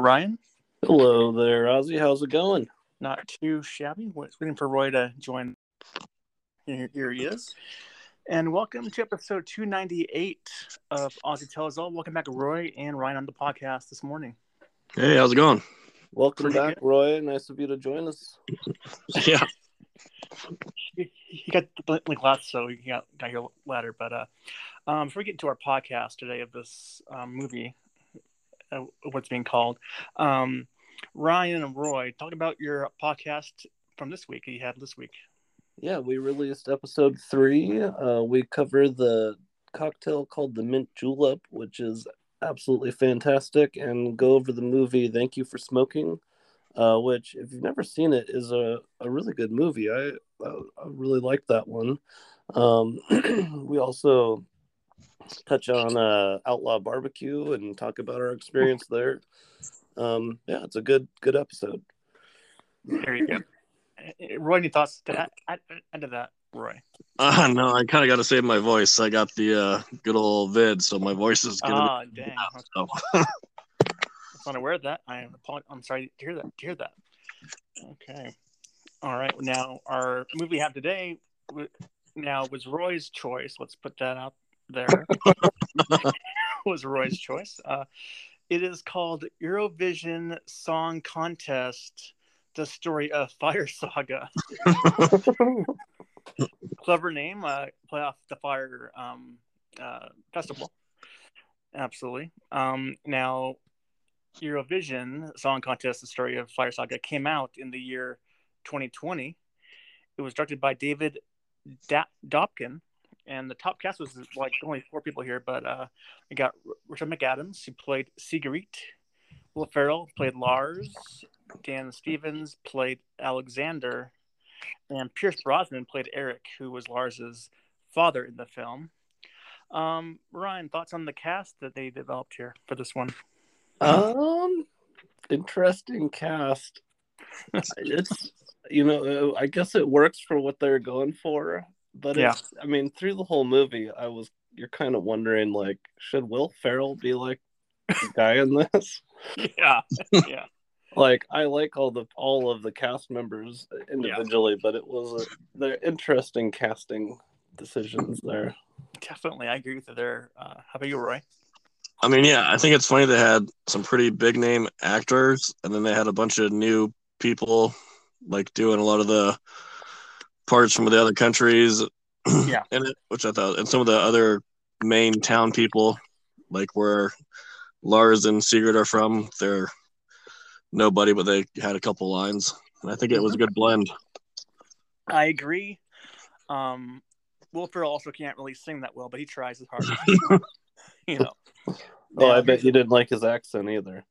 Ryan. Hello there, Ozzy. How's it going? Not too shabby. We're Waiting for Roy to join. Here, here he is. And welcome to episode 298 of Ozzy Tells All. Welcome back, Roy and Ryan, on the podcast this morning. Hey, how's it going? Welcome Pretty back, good. Roy. Nice of you to join us. Yeah. He, he got the link last, so he got, got your ladder. But uh, um, before we get into our podcast today of this um, movie, uh, what's being called, um, Ryan and Roy, talk about your podcast from this week. You had this week. Yeah, we released episode three. Uh, we cover the cocktail called the Mint Julep, which is absolutely fantastic, and go over the movie Thank You for Smoking, uh, which, if you've never seen it, is a, a really good movie. I, I, I really like that one. Um, we also touch on uh, Outlaw Barbecue and talk about our experience there. Um, yeah, it's a good good episode. There you go. Uh, Roy, any thoughts to add, add, add to that, Roy? Uh, no, I kind of got to save my voice. I got the uh, good old vid, so my voice is gonna. Ah, dang. be so. I'm not aware of that. I am apolog- I'm sorry to hear that. To hear that. Okay. All right. Now, our movie we have today now was Roy's choice. Let's put that out there. was Roy's choice. Uh, it is called Eurovision Song Contest: The Story of Fire Saga. Clever name. Uh, play off the Fyre um, uh, Festival. Absolutely. Um, now, Eurovision Song Contest: The Story of Fire Saga came out in the year 2020. It was directed by David da- Dobkin and the top cast was like only four people here, but uh, we got Richard McAdams, who played Sigrid. Will Ferrell played Lars. Dan Stevens played Alexander, and Pierce Brosnan played Eric, who was Lars's father in the film. Um, Ryan, thoughts on the cast that they developed here for this one? Um, interesting cast. it's you know, I guess it works for what they're going for, but Yeah. it's, I mean, through the whole movie, I was you're kind of wondering like, should Will Ferrell be like the guy in this? Yeah, yeah, like I like all the all of the cast members individually, but it was a, they're interesting casting decisions there. definitely. I agree with you there. Uh, how about you, Roy? I mean, yeah, I think it's funny they had some pretty big name actors, and then they had a bunch of new people like doing a lot of the parts from the other countries. Yeah. in it, which I thought, and some of the other main town people, like where Lars and Sigrid are from, they're nobody, but they had a couple lines. And I think it was a good blend. I agree. Um, Will Ferrell also can't really sing that well, but he tries his hardest. you know. Oh, I bet you didn't like his accent either.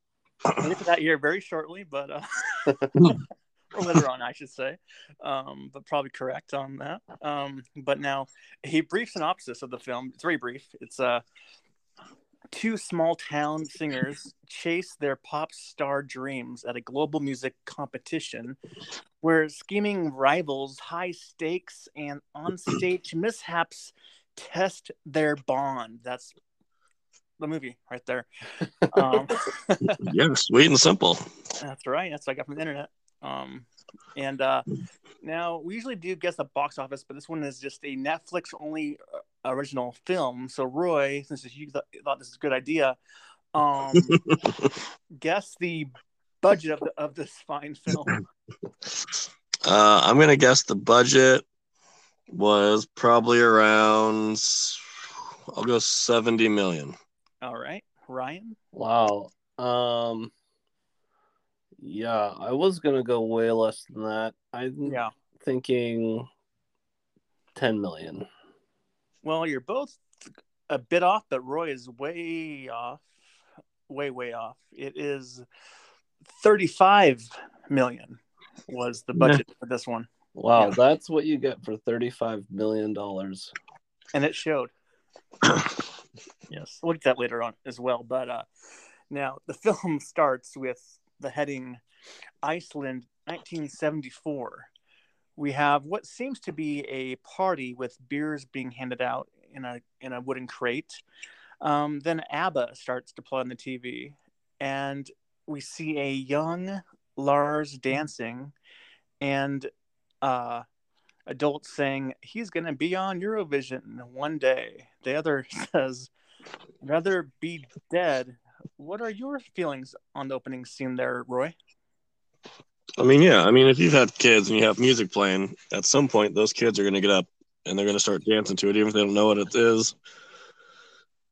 We'll get to that here very shortly, but uh, or later on, I should say. Um, but probably correct on that. Um, but now, a brief synopsis of the film. It's very brief. It's uh, two small town singers chase their pop star dreams at a global music competition, where scheming rivals, high stakes, and onstage mishaps test their bond. That's the movie right there. Um, yeah, sweet and simple. that's right. That's what I got from the internet. Um, and uh, now we usually do guess the box office, but this one is just a Netflix only uh, original film. So Roy, since you th- thought this is a good idea, um, guess the budget of the, of this fine film. Uh, I'm gonna guess the budget was probably around. I'll go seventy million. All right, Ryan. Wow. Um. Yeah, I was gonna go way less than that. I'm Yeah. thinking ten million. Well, you're both a bit off, but Roy is way off, way way off. It is thirty-five million was the budget for this one. Wow, Yeah. that's what you get for thirty-five million dollars. and it showed. yes, we'll get that later on as well. But uh, now the film starts with the heading Iceland 1974. We have what seems to be a party with beers being handed out in a in a wooden crate. Um, then ABBA starts to play on the TV, and we see a young Lars dancing, and uh, adults saying he's going to be on Eurovision one day. The other says, rather be dead. What are your feelings on the opening scene there, Roy? I mean, yeah. I mean, if you've had kids and you have music playing, at some point those kids are gonna get up and they're gonna start dancing to it, even if they don't know what it is.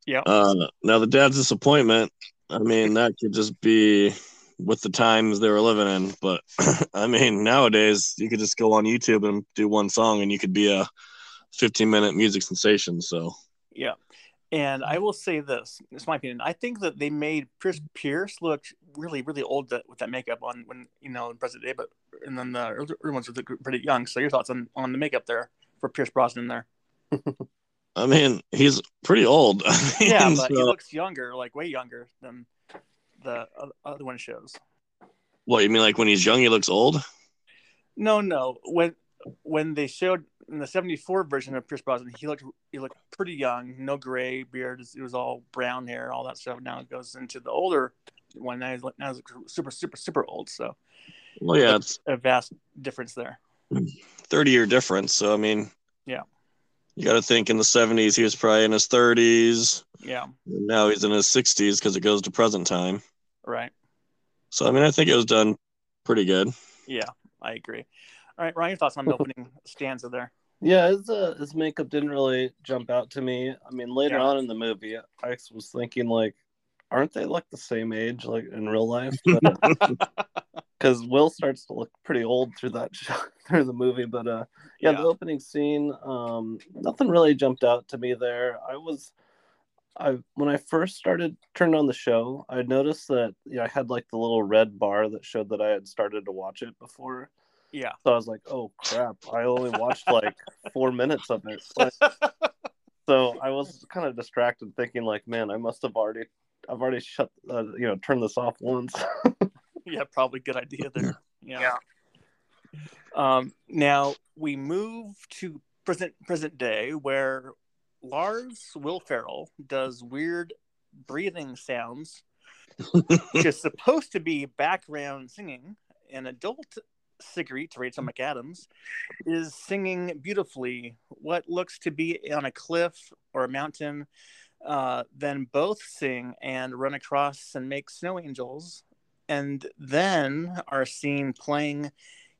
Yeah. Uh, now the dad's disappointment. I mean, that could just be with the times they were living in. But I mean, nowadays you could just go on YouTube and do one song, and you could be a 15 minute music sensation. So Yeah. And I mm-hmm. will say this, it's my opinion. I think that they made Chris Pierce look really, really old that, with that makeup on when, you know, in present day, but and then the other ones look pretty young. So your thoughts on, on the makeup there for Pierce Brosnan there? I mean, he's pretty old. I mean, Yeah, but he looks younger, like way younger than the other one shows. what you mean? Like when he's young, he looks old? No, no. When when they showed in the '74 version of Pierce Brosnan, he looked he looked pretty young, no gray beard. It was all brown hair, all that stuff. Now it goes into the older one. Now he's now he's super, super, super old. So Well, yeah, it's a vast difference there. 30 year difference. So I mean, Yeah. you got to think in the 70s he was probably in his 30s. Yeah, now he's in his 60s because it goes to present time. right. So I mean, I think it was done pretty good. Yeah, I agree. All right, Ryan, your thoughts on the opening stanza there? Yeah, his uh, his makeup didn't really jump out to me. I mean, later Yeah. on in the movie, I was thinking like, aren't they like the same age, like in real life? Because Will starts to look pretty old through that shot, through the movie, but uh, yeah, Yeah. the opening scene, um, nothing really jumped out to me there. I was, I when I first started turned on the show, I noticed that yeah, I had like the little red bar that showed that I had started to watch it before. Yeah. So I was like, oh crap, I only watched like four minutes of it. Like, so I was kind of distracted, thinking like, man, I must have already, I've already shut, uh, you know, turned this off once. yeah, probably good idea there. Yeah. Um, now we move to present present day where Lars Will Ferrell does weird breathing sounds, which is supposed to be background singing. An adult Sigrid, to Rachel McAdams, is singing beautifully what looks to be on a cliff or a mountain. Uh, then both sing and run across and make snow angels and then are seen playing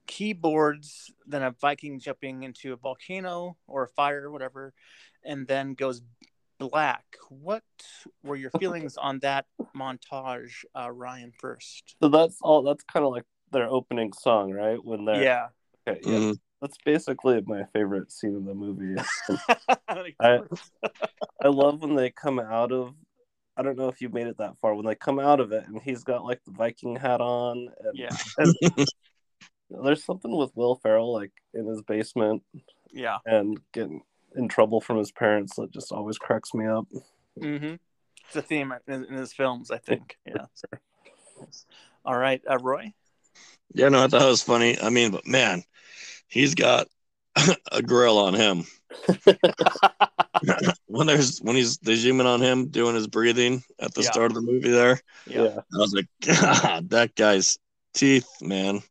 keyboards, then a Viking jumping into a volcano or a fire, whatever, and then goes black. What were your feelings on that montage, uh, Ryan? First, So that's all. That's kind of like their opening song, right? When they're yeah, Okay, yeah. Mhm. That's basically my favorite scene in the movie. I I love when they come out of. I don't know if you made it that far when they come out of it, and he's got like the Viking hat on. And, yeah, and there's something with Will Ferrell like in his basement yeah. and getting in trouble from his parents that just always cracks me up. Mm-hmm. It's a theme in, in his films, I think. Yeah. All right, uh, Roy. Yeah, no, I thought it was funny. I mean, but man, he's got a grill on him. when there's when he's they zoom in on him doing his breathing at the Yeah. start of the movie there, Yeah. I was like, God, that guy's teeth, man.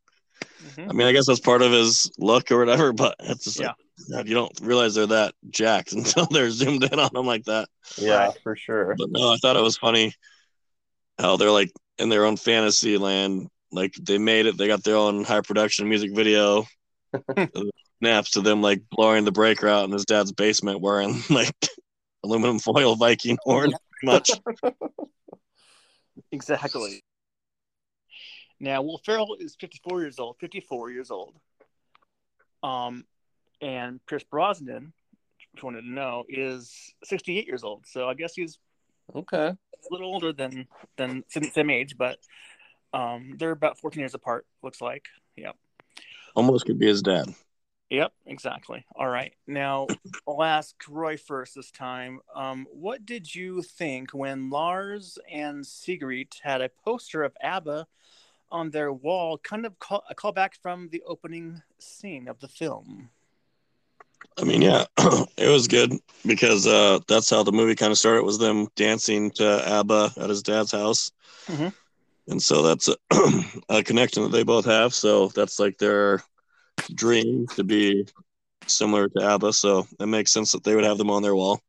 Mhm. I mean, I guess that's part of his look or whatever, but it's just Yeah. like you don't realize they're that jacked until they're zoomed in on them like that. Yeah, Right. for sure. But no, I thought it was funny how they're like in their own fantasy land. Like they made it, they got their own high production music video. Snaps to them like blowing the breaker out in his dad's basement wearing like aluminum foil Viking horn, pretty much. Exactly. Now, Will Ferrell is 54 years old. 54 years old. Um, and Pierce Brosnan, if you wanted to know, is 68 years old. So I guess he's Okay. a little older than than same, same age, but um, they're about 14 years apart. Looks like. Yep. Almost could be his dad. Yep. Exactly. All right. Now I'll ask Roy first this time. Um, what did you think when Lars and Sigrid had a poster of ABBA on their wall, kind of call, a callback from the opening scene of the film? I mean, yeah, it was good because uh, that's how the movie kind of started. Was them dancing to ABBA at his dad's house, Mhm. And so that's a, a connection that they both have. So that's like their dream to be similar to ABBA. So it makes sense that they would have them on their wall.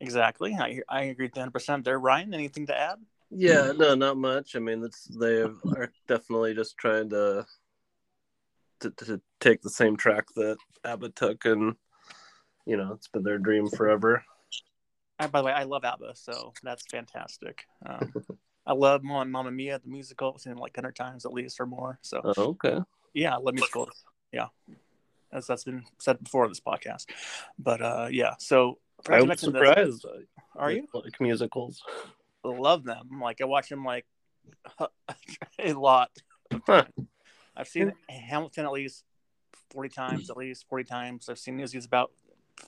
Exactly. I I agree 100 percent there. Ryan, anything to add? Yeah, no, not much. I mean, it's they are definitely just trying to, to to take the same track that ABBA took, and you know, it's been their dream forever. I, by the way, I love ABBA, so that's fantastic. Um, I love Mamma Mamma Mia, the musical. I've seen like 100 times at least or more. So Oh, okay. yeah, I love musicals. Yeah, as that's been said before on this podcast. But uh, yeah, so I forgot to I'm mention this. surprised. Are you? like musicals? Love them. Like I watch them like a lot. Huh. I've seen Hamilton at least 40 times, at least 40 times. I've seen Newsies about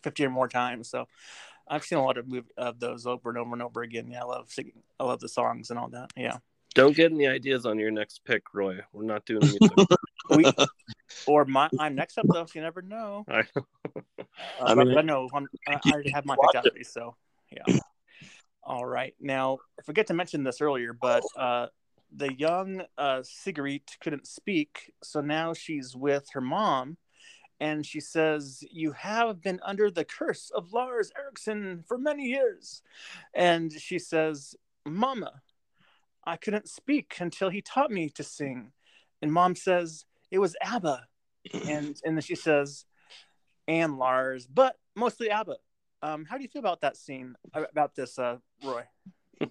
50 or more times. So I've seen a lot of mov- of those over and over and over again. Yeah, I love singing. I love the songs and all that. Yeah. Don't get any ideas on your next pick, Roy. We're not doing music. We, or my, I'm next up though, so you never know. I- Uh, I mean- but no, I'm, I, I already have my pick out already, so yeah. All right. Now, I forget to mention this earlier, but uh, the young uh, Sigrid couldn't speak, so now she's with her mom, and she says, "You have been under the curse of Lars Eriksson for many years," and she says, "Mama, I couldn't speak until he taught me to sing," and mom says, "It was ABBA," and and then she says, "And Lars, but mostly ABBA." Um, how do you feel about that scene? About this, uh, Roy?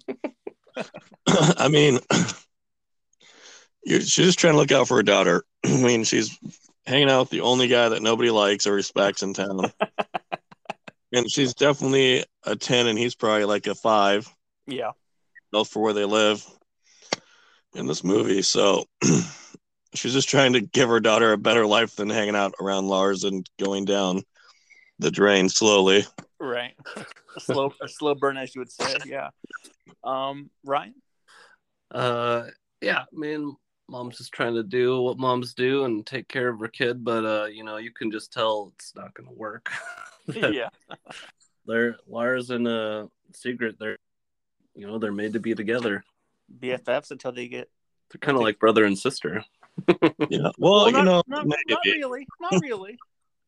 I mean, you're, she's just trying to look out for her daughter. I mean, she's hanging out with the only guy that nobody likes or respects in town. and she's definitely a 10 and he's probably like a 5 Yeah. both for where they live in this movie so she's just trying to give her daughter a better life than hanging out around lars and going down the drain slowly Right. a slow a slow burn as you would say. Yeah. Um, Ryan? Uh, yeah, I mean, mom's just trying to do what moms do and take care of her kid, but uh, you know, you can just tell it's not gonna work. yeah. they're Lars and uh Sigrid, they're you know, they're made to be together. BFFs until they get They're kind of like brother and sister. yeah well, you not, know not, not really. Not really.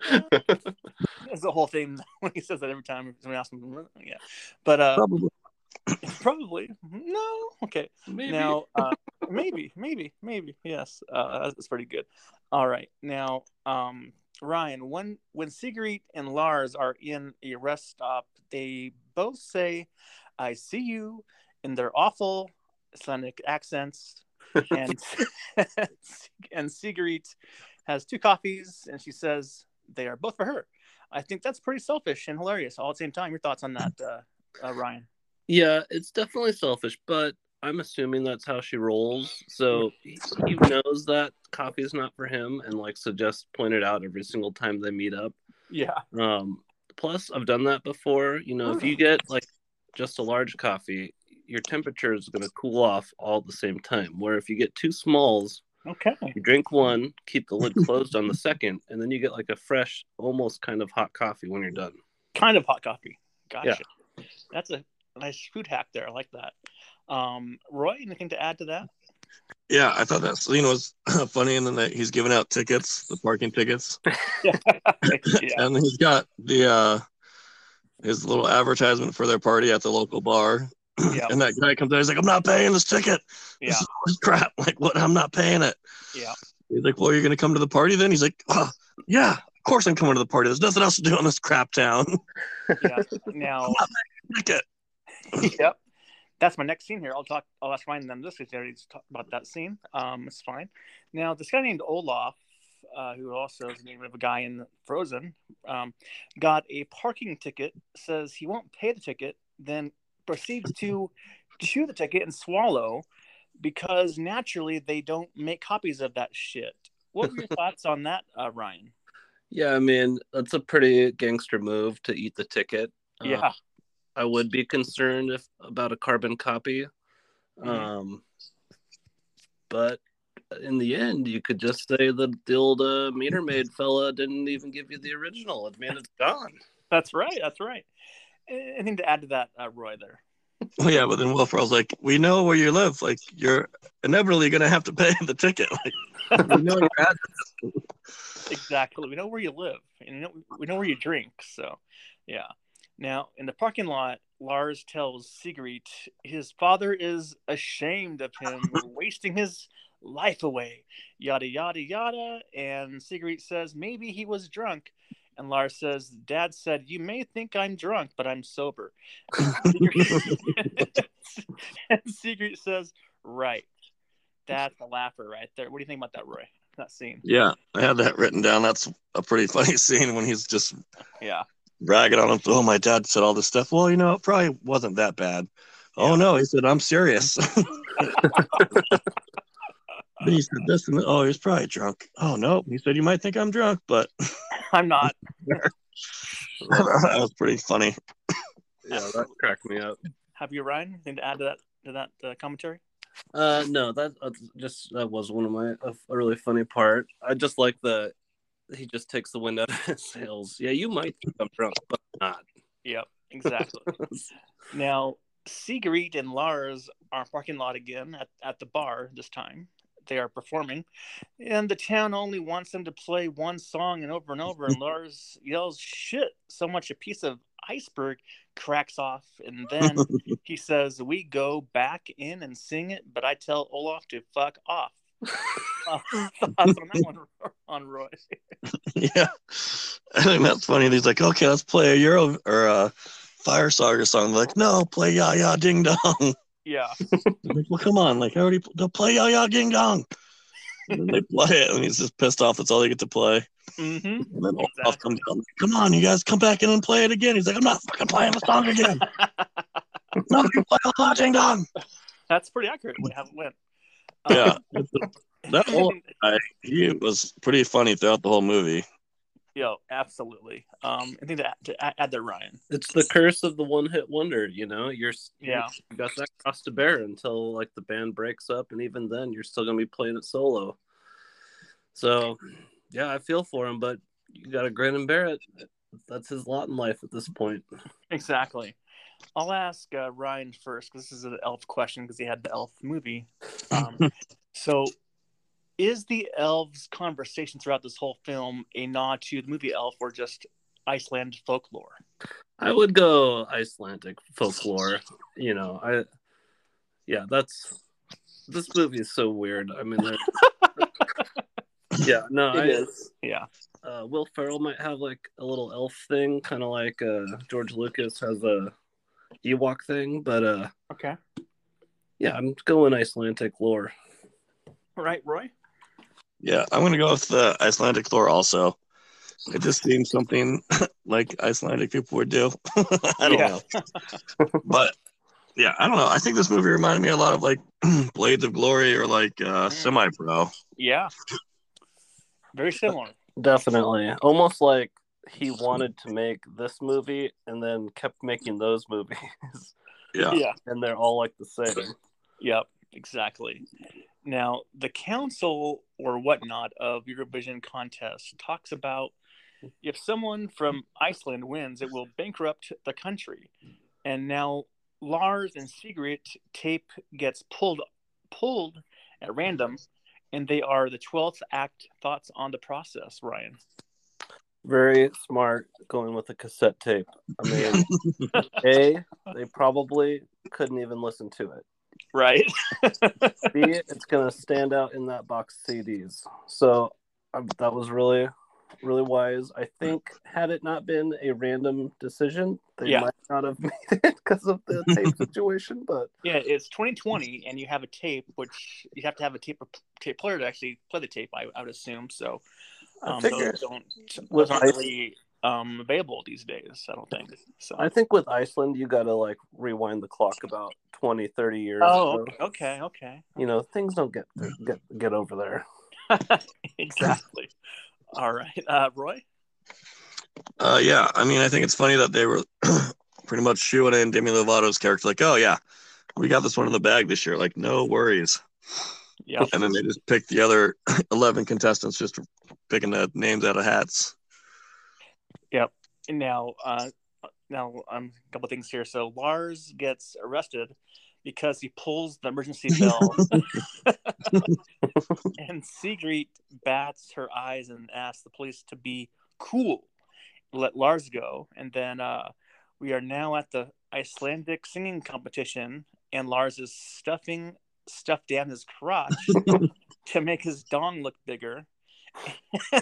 That's the whole thing when he says that every time someone asks him. Yeah. But uh probably probably. No. Okay. Maybe. Now, uh, maybe, maybe, maybe, yes, uh, that's pretty good. All right, now, um, Ryan, when when Sigrid and Lars are in a rest stop, they both say, "I see you," in their awful Icelandic accents, and and Sigrid has two coffees, and she says they are both for her. I think that's pretty selfish and hilarious all at the same time. Your thoughts on that, uh, uh, Ryan? Yeah, it's definitely selfish, but I'm assuming that's how she rolls. So he knows that coffee is not for him and like suggests just point it out every single time they meet up. Yeah. Um, plus, I've done that before. You know, if you get like just a large coffee, your temperature is going to cool off all at the same time. Where if you get two smalls, Okay. you drink one, keep the lid closed on the second, and then you get like a fresh, almost kind of hot coffee when you're done. kind of hot coffee. Gotcha. That's a nice food hack there. I like that. Um, Roy, anything to add to that? yeah i thought that scene was funny and then that he's giving out tickets the parking tickets yeah. and he's got the uh his little advertisement for their party at the local bar Yeah. and that guy comes out he's like i'm not paying this ticket Yeah. this is crap like what i'm not paying it Yeah. he's like well you're gonna come to the party then he's like oh, yeah of course i'm coming to the party there's nothing else to do in this crap town Yeah. Now, ticket yep. That's my next scene here. I'll talk. I'll ask Ryan then this because they already talked about that scene. Um, it's fine. Now, this guy named Olaf, uh, who also is the name of a guy in Frozen, um, got a parking ticket. Says he won't pay the ticket, then proceeds to chew the ticket and swallow because naturally they don't make copies of that shit. What were your thoughts on that, uh, Ryan? Yeah, I mean, that's a pretty gangster move to eat the ticket. Uh, Yeah. I would be concerned if about a carbon copy. Mhm. Um, but in the end, you could just say that the old uh, meter maid fella didn't even give you the original. It man, it's gone. That's right. That's right. Anything to add to that, uh, Roy? There. well yeah but then will ferrell's like we know where you live like you're inevitably gonna have to pay the ticket like we know your address exactly. We know where you live, and we know, we know where you drink. So, yeah. Now, in the parking lot, Lars tells Sigrid his father is ashamed of him wasting his life away. Yada yada yada. And Sigrid says maybe he was drunk. And Lars says, Dad said, You may think I'm drunk, but I'm sober. And Sigrid, says, Right. That's a laugher right there. What do you think about that, Roy? That scene. Yeah, I had that written down. That's a pretty funny scene when he's just Yeah. Bragging on him. Oh, my dad said all this stuff. Well, you know, it probably wasn't that bad. Oh no, he said I'm serious. He said this and oh, he's probably drunk. Oh no, he said you might think I'm drunk, but I'm not. that was pretty funny. Yeah, that cracked me up. Have you, Ryan, anything to add to that to that uh, commentary? Uh, no, that uh, just that was one of my a, a really funny part. I just like the he just takes the wind out of his sails. Yeah, you might think I'm drunk, but I'm not. Yep, exactly. now, Sigrid and Lars are parking lot again at, at the bar this time. They are performing, and the town only wants them to play one song and over and over. And Lars yells, "Shit!" So much a piece of iceberg cracks off, and then he says, "We go back in and sing it," but I tell Olaf to fuck off. Thoughts on that one, on Roy? yeah, I think that's funny. He's like, okay, let's play a Euro or a Fire Saga song. They're like, no, play Jaja Ding Dong. Yeah, like, well, come on, like I already they'll play Jaja Ding Dong. And they play it, and he's just pissed off. That's all they get to play. Mm-hmm. And then Exactly. comes down, come on, you guys, come back in and play it again. He's like, I'm not fucking playing the song again. no, you play the Ding Dong. That's pretty accurate. We haven't went. Um, Yeah, that Olaf guy, he was pretty funny throughout the whole movie. Yo, absolutely. Um, I think to, to add- add there, Ryan. It's the curse of the one hit wonder, you know. You're Yeah. you got that cross to bear until like the band breaks up, and even then, you're still gonna be playing it solo. So, yeah, I feel for him, but you got to grin and bear it. That's his lot in life at this point. Exactly. I'll ask uh, Ryan first because this is an elf question because he had the elf movie. Um, so, is the elves' conversation throughout this whole film a nod to the movie Elf or just Iceland folklore? I would go Icelandic folklore. You know, I yeah, that's this movie is so weird. I mean, yeah, no, I, is. Yeah. uh, Will Ferrell might have like a little elf thing, kind of like uh, George Lucas has a Ewok thing, but uh, Okay. yeah, I'm going Icelandic lore. All right, Roy. Yeah, I'm gonna go with the Icelandic lore also. It just seems something like Icelandic people would do. I don't Yeah. know, but yeah, I don't know. I think this movie reminded me a lot of like Blades of Glory or like uh, Mm. Semi Pro. Yeah. Very similar. Definitely, almost like he wanted to make this movie and then kept making those movies, Yeah, Yeah. and they're all like the same. Yep, exactly. Now, the council or whatnot of Eurovision contest talks about if someone from Iceland wins, it will bankrupt the country. And now Lars and Sigrid tape gets pulled pulled at random, and they are the twelfth act. Thoughts on the process, Ryan? Very smart going with a cassette tape. I mean, A, they probably couldn't even listen to it. Right. B, it's going to stand out in that box of CDs. So um, that was really, really wise. I think had it not been a random decision, they Yeah. might not have made it because of the tape situation. But Yeah, it's 2020, and you have a tape, which you have to have a tape tape player to actually play the tape. I, I would assume so. Um, figure those don't with those aren't really um, available these days. I don't think so. I think with Iceland, you got to like rewind the clock about 20, 30 years. oh, So, okay, okay, okay. you know, things don't get get get over there. exactly. All right, uh, Roy. uh, yeah. I mean, I think it's funny that they were pretty much shooing in Demi Lovato's character, like, oh yeah, we got this one in the bag this year. Like, no worries. Yeah. And then they just picked the other 11 contestants, just picking the names out of hats. And now, uh, now um, a couple things here. So Lars gets arrested because he pulls the emergency bell, and Sigrid bats her eyes and asks the police to be cool, let Lars go. And then uh, we are now at the Icelandic singing competition, and Lars is stuffing stuff down his crotch to make his dong look bigger.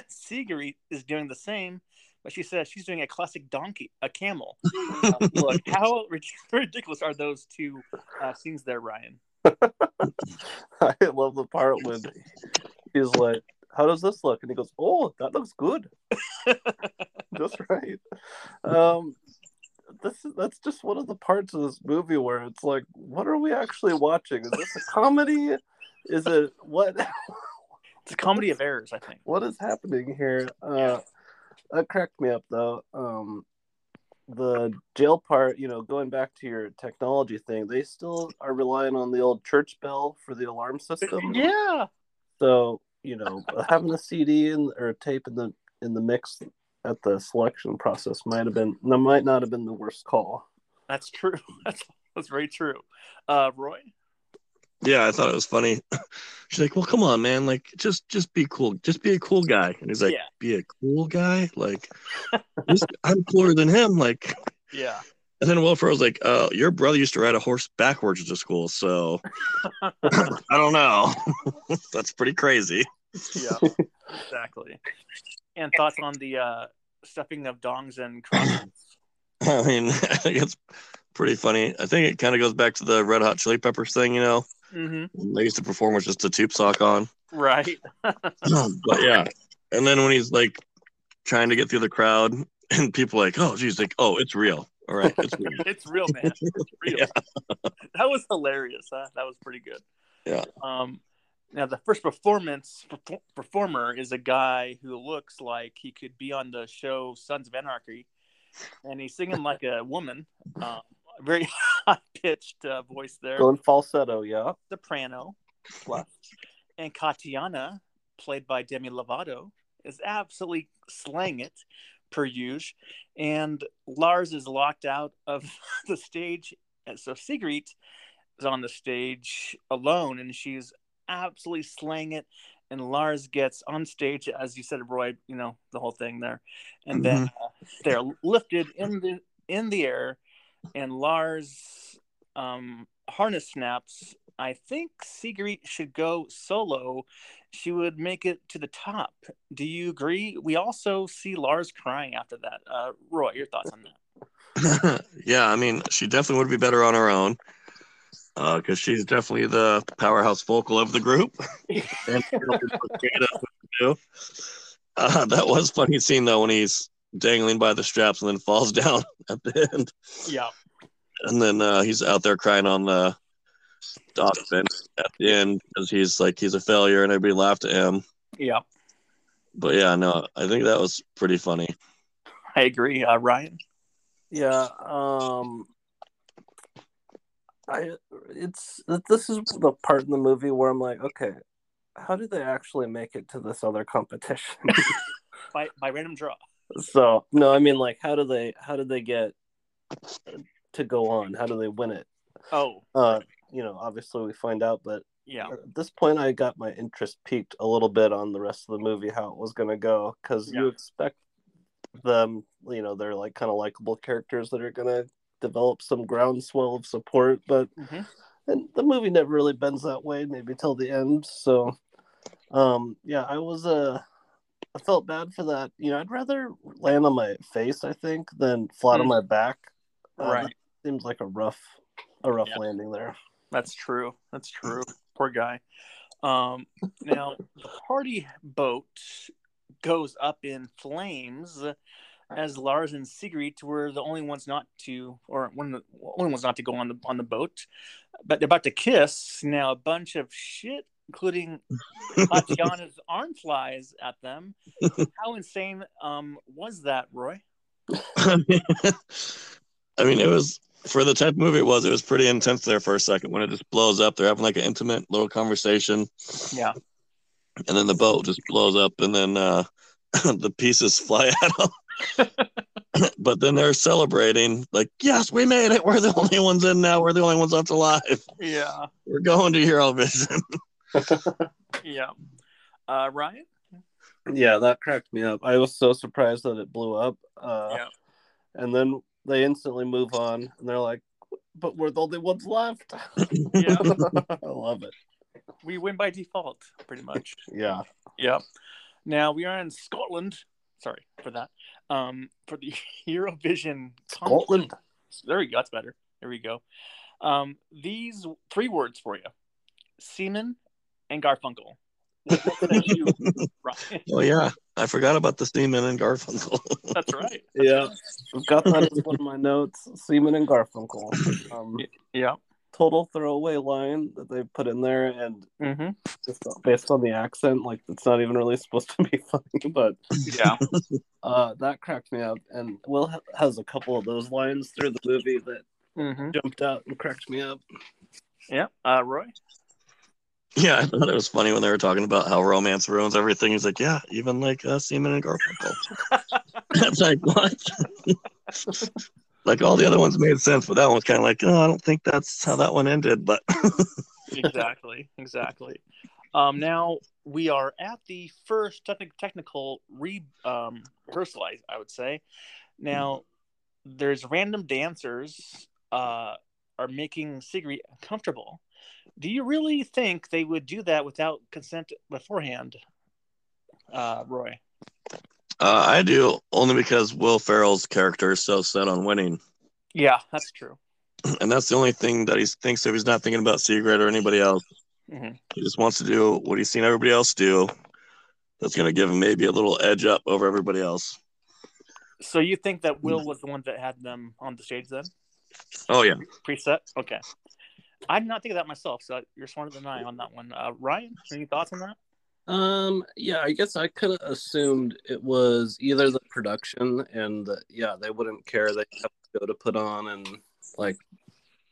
Sigrid is doing the same, but she says she's doing a classic donkey, a camel. Um, look, how rid- ridiculous are those two uh, scenes there, Ryan? I love the part when he's like, "How does this look?" And he goes, "Oh, that looks good, just right." Um, this is that's just one of the parts of this movie where it's like, what are we actually watching? Is this a comedy? Is it what? It's a comedy of errors, I think. what is happening here? Uh, that cracked me up though. Um, the jail part, you know, going back to your technology thing, they still are relying on the old church bell for the alarm system. Yeah, So you know, having a CD in, or a tape in the in the mix at the selection process might have been that might not have been the worst call. that's true. That's that's very true. Uh, Roy. Yeah, I thought it was funny. She's like, "Well, come on, man. Like, just just be cool. Just be a cool guy." And he's like, Yeah. "Be a cool guy? Like, this- I'm cooler than him." Like, Yeah. and then Will was like, "Oh, your brother used to ride a horse backwards to school, so I don't know. That's pretty crazy." Yeah. exactly. And thoughts on the uh, stuffing of dongs and crosses? I mean, I think it's pretty funny. I think it kind of goes back to the Red Hot Chili Peppers thing, you know. Hmm They used to perform with just a tube sock on. Right. but yeah, and then when he's like trying to get through the crowd, and people are like, oh, geez, like, oh, it's real. All right, it's real. it's real, man. It's real. that was hilarious. Huh? That was pretty good. Yeah. Um, now the first performance perfor- performer is a guy who looks like he could be on the show Sons of Anarchy, and he's singing like a woman. Um, very high pitched uh, voice there, Going falsetto, yeah. soprano plus, and Katiana, played by Demi Lovato, is absolutely slaying it per usual. And Lars is locked out of the stage. And so Sigrid is on the stage alone and she's absolutely slaying it. And Lars gets on stage, as you said, Roy, you know, the whole thing there. And then uh, they're lifted in the in the air and Lars um, harness snaps. I think Sigrid should go solo. She would make it to the top. Do you agree? We also see Lars crying after that. Uh, Roy, your thoughts on that? yeah, I mean, she definitely would be better on her own because she's definitely the powerhouse vocal of the group. and uh, that was funny scene though when he's dangling by the straps and then falls down at the end. Yeah. And then uh, he's out there crying on the dock bench at the end because he's like he's a failure and everybody laughed at him. Yeah. But yeah, no, I think that was pretty funny. I agree. Uh, Ryan? Yeah, um I it's this is the part in the movie where I'm like, okay, how did they actually make it to this other competition? By, by random draw. So, no, I mean like how do they how did they get to go on? How do they win it? Oh, Uh, you know, obviously we find out, but yeah. at this point I got my interest peaked a little bit on the rest of the movie how it was going to go cuz you expect them, you know, they're like kind of likable characters that are going to develop some groundswell of support, but hmm and the movie never really bends that way maybe till the end so um yeah i was uh i felt bad for that you know i'd rather land on my face i think than flat on Mm. my back Uh, Right. seems like a rough a rough Yeah. landing there That's true. That's true. Poor guy. Um, now, the party boat goes up in flames as Lars and Sigrid were the only ones not to, or one of the only ones not to go on the on the boat. But they're about to kiss. Now, a bunch of shit, including Katiana's arm flies at them. How insane um, was that, Roy? I mean, it was for the type of movie it was. It was pretty intense there for a second when it just blows up. They're having like an intimate little conversation, Yeah. and then the boat just blows up, and then uh, the pieces fly at them. but then they're celebrating, like, "Yes, we made it. We're the only ones in now. We're the only ones left alive. Yeah. We're going to Eurovision." Yeah. Uh, Ryan? yeah that cracked me up i was so surprised that it blew up uh Yeah. and then they instantly move on and they're like but we're the only ones left Yeah. i love it we win by default, pretty much. yeah Yep. Now we are in Scotland. Sorry for that. Um, for the Eurovision. scotland There we go. That's better. There we go. Um, these three words for you: Seaman and Garfunkel. What what say you, Ryan? oh yeah, I forgot about the Seaman and Garfunkel. That's right. Yeah, I've got that as one of my notes. Seaman and Garfunkel. Um, Yeah. total throwaway line that they put in there, and Mm-hmm. just based on the accent, like it's not even really supposed to be funny, but Yeah. uh, that cracked me up. And Will has a couple of those lines through the movie that Mm-hmm. jumped out and cracked me up. Yeah. Uh, Roy. Yeah, I thought it was funny when they were talking about how romance ruins everything. He's like, yeah, even like uh, Seaman and Garfunkel. It's like, what? like all the other ones made sense, but that one's kind of like, oh, I don't think that's how that one ended. But exactly. Exactly. Um, now we are at the first techni- technical re um, rehearsal. I, I would say. Now there's random dancers uh, are making Sigrid comfortable. Do you really think they would do that without consent beforehand, uh, Roy? uh, I do only because Will Ferrell's character is so set on winning. Yeah, that's true. and that's the only thing that he thinks of. He's not thinking about Sigrid or anybody else. hmm He just wants to do what he's seen everybody else do. That's going to give him maybe a little edge up over everybody else. So you think that Will was the one that had them on the stage then? Oh yeah, Preset? Okay. I did not think of that myself, so you're smarter than I on that one. Uh, Ryan, any thoughts on that? Um, yeah, I guess I could have assumed it was either the production and the, yeah, they wouldn't care they have to go to put on and like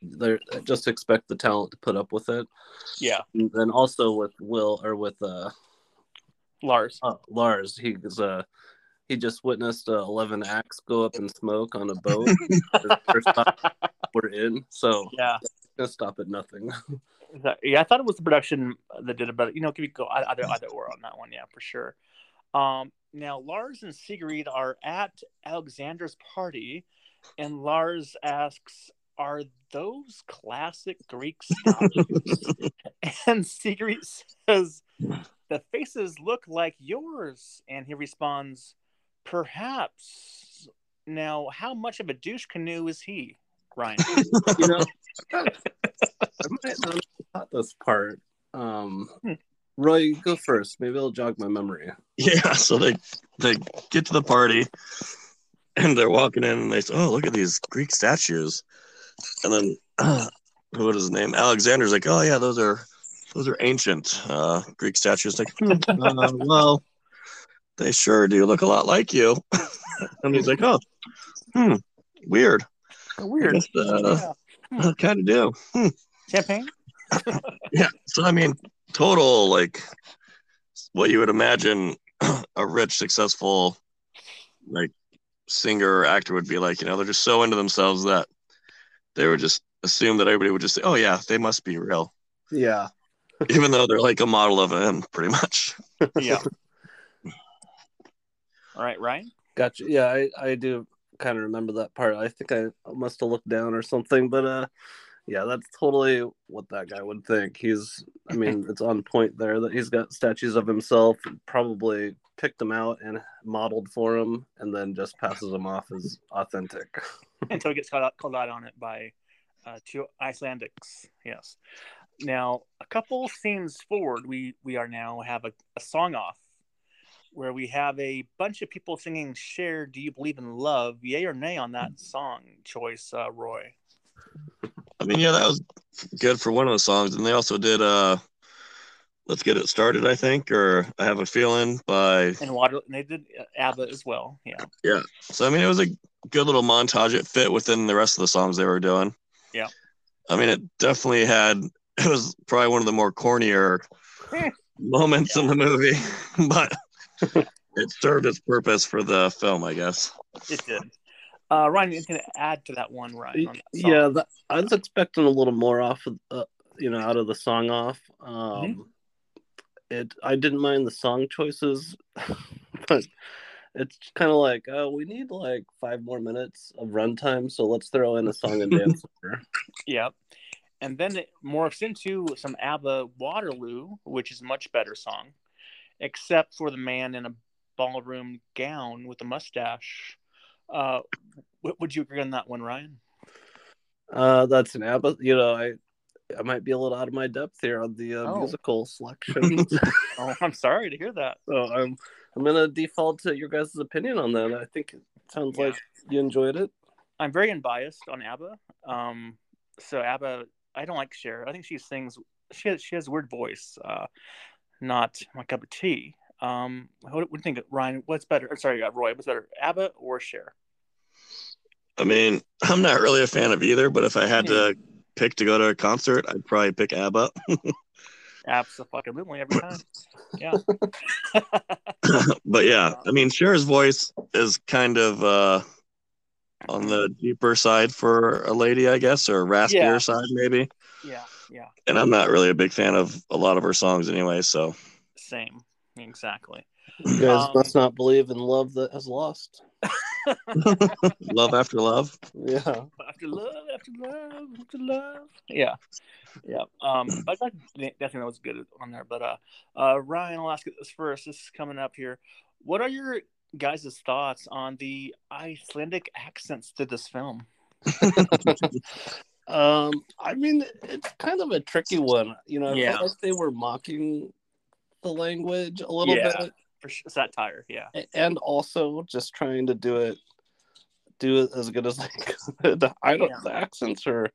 they're just expect the talent to put up with it. Yeah, And then also with Will or with uh, Lars. uh Lars, he's uh he just witnessed uh, 11 acts go up in smoke on a boat. First time we're in, so Yeah. Gonna stop at nothing. Yeah, I thought it was the production that did it, but you know, could we go either either or on that one? Yeah, for sure. Um, now Lars and Sigrid are at Alexander's party, and Lars asks, "Are those classic Greek statues?" and Sigrid says, "The faces look like yours," and he responds, "Perhaps." Now, how much of a douche canoe is he, Ryan? you know, I might not have caught this part. Um. Roy, you go first. Maybe it'll jog my memory. yeah. So they they get to the party, and they're walking in, and they say, "Oh, look at these Greek statues," and then what is his name? Alexander's like, "Oh yeah, those are those are ancient uh, Greek statues." Like, "Hmm, uh, well, they sure do look a lot like you. and he's like, "Oh, hmm, weird. Weird. Uh, Yeah. kind of do." Hmm. Champagne? Yeah. So I mean, total like what you would imagine a rich, successful like singer or actor would be like. You know, they're just so into themselves that they would just assume that everybody would just say, "Oh yeah, they must be real," Yeah. even though they're like a model of him, pretty much. Yeah. All right, Ryan. Gotcha. Yeah, I, I do kind of remember that part. I think I must have looked down or something, but uh yeah, that's totally what that guy would think. He's I mean, it's on point there that he's got statues of himself, probably picked them out and modeled for him and then just passes them off as authentic. until he gets called out, called out on it by uh, two Icelandics. Yes. Now, a couple scenes forward, we we are now have a, a song off where we have a bunch of people singing "Cher." Do you believe in love? Yay or nay on that song choice, uh, Roy? I mean, yeah, that was good for one of the songs, and they also did uh, "Let's Get It Started," I think, or "I Have a Feeling" by And water. And they did uh, ABBA as well. Yeah. Yeah. So I mean, it was a good little montage. It fit within the rest of the songs they were doing. Yeah. I mean, it definitely had. It was probably one of the more cornier moments in the movie, but it served its purpose for the film, I guess. It did. Uh, Ryan, you can add to that one, Ryan. on that yeah, that, I was expecting a little more off of uh, you know, out of the song off. Um Mm-hmm. it I didn't mind the song choices, but it's kind of like, oh, we need like five more minutes of runtime, so let's throw in a song and dance number. Yep. And then it morphs into some ABBA Waterloo, which is a much better song, except for the man in a ballroom gown with a mustache. Uh, would you agree on that one, Ryan? Uh, that's an ABBA. You know, I I might be a little out of my depth here on the uh, Oh. musical selection, Oh, I'm sorry to hear that. so I'm I'm gonna default to your guys' opinion on that. I think it sounds Yeah. like you enjoyed it. I'm very unbiased on ABBA. Um, so ABBA, I don't like Cher. I think she sings. She has she has a weird voice. Uh, not my cup of tea. Um, what, do you think, Ryan? What's better? or Sorry, uh, Roy. What's better, ABBA or Cher? I mean, I'm not really a fan of either, but if I had to pick to go to a concert, I'd probably pick ABBA. Absolutely, every time. Yeah. but yeah, I mean, Cher's voice is kind of uh, on the deeper side for a lady, I guess, or raspier Yeah. side maybe. yeah, yeah, And I'm not really a big fan of a lot of her songs anyway. So same, exactly. You guys Um, must not believe in love that has lost. love after love. Yeah. After love, after love, after love. Yeah, yeah. Um, but that definitely was good on there. But uh, uh, Ryan, I'll ask you this first. This is coming up here. What are your guys' thoughts on the Icelandic accents to this film? Um, I mean, it's kind of a tricky one. You know, I Yeah. felt like they were mocking the language a little Yeah. bit, For sure, satire, yeah. and also just trying to do it, do it as good as they could. I don't. Yeah. The accents are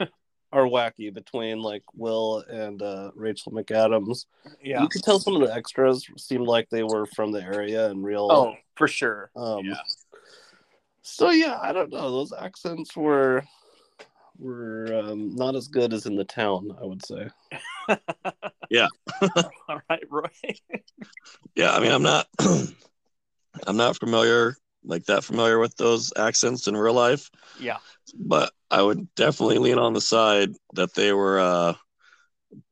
are wacky between like Will and uh, Rachel McAdams. Yeah. You could tell some of the extras seemed like they were from the area and real. Oh, for sure. Um, Yeah. So yeah, I don't know. Those accents were were um, not as good as in the town. I would say. Yeah. All right, Roy. Yeah, I mean, I'm not, I'm not familiar like that familiar with those accents in real life, yeah. but I would definitely lean on the side that they were uh,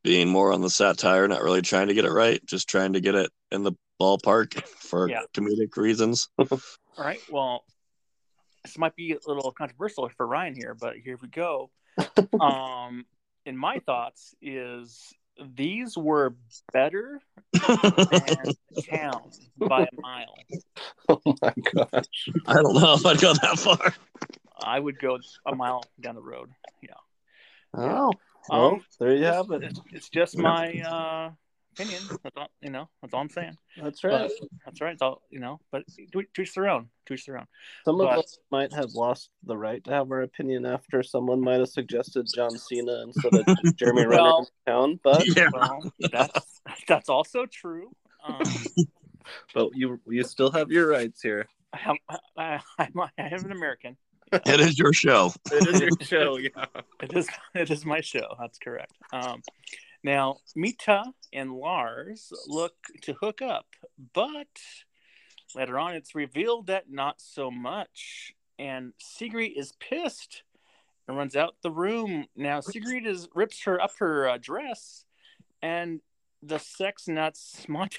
being more on the satire, not really trying to get it right, just trying to get it in the ballpark for Yeah. comedic reasons. All right. Well, this might be a little controversial for Ryan here, but here we go. um, in my thoughts, is these were better than Town by a mile. Oh my gosh. I don't know if I'd go that far. I would go a mile down the road. Yeah. Oh, well, Um, there you have it. It's, it's just my uh, opinion. That's all, you know. That's all I'm saying. That's right. But that's right. It's all you know. But to to their own. To each their own. Some of us might have lost the right to have our opinion after someone might have suggested John Cena instead of Jeremy Renner Well- in town, but Yeah. Well, that's that's also true. Um, but you you still have your rights here. I, I, I, I am an American. It is your show. It is your show, yeah. It is it is my show. That's correct. Um, now Mita and Lars look to hook up, but later on it's revealed that not so much. And Sigrid is pissed and runs out the room. Now Sigrid is rips her up her uh, dress, and the sex nuts montage.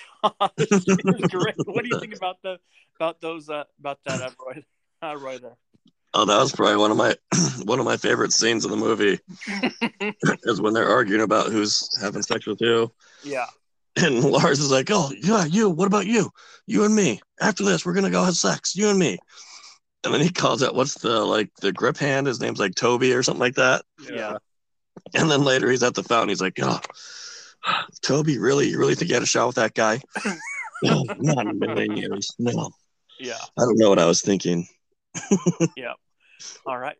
What do you think about the about those uh, about that uh, Roy? Uh, Roy there. Oh, that was probably one of my one of my favorite scenes in the movie is when they're arguing about who's having sex with who. yeah. And Lars is like, "Oh, yeah, you. What about you? You and me. After this, we're gonna go have sex. You and me." And then he calls out, "What's the like the grip hand? His name's like Toby or something like that." Yeah. And then later he's at the fountain. He's like, "Oh, Toby, really? You really think you had a shot with that guy?" no, not in a million years. No, Yeah. I don't know what I was thinking. All right,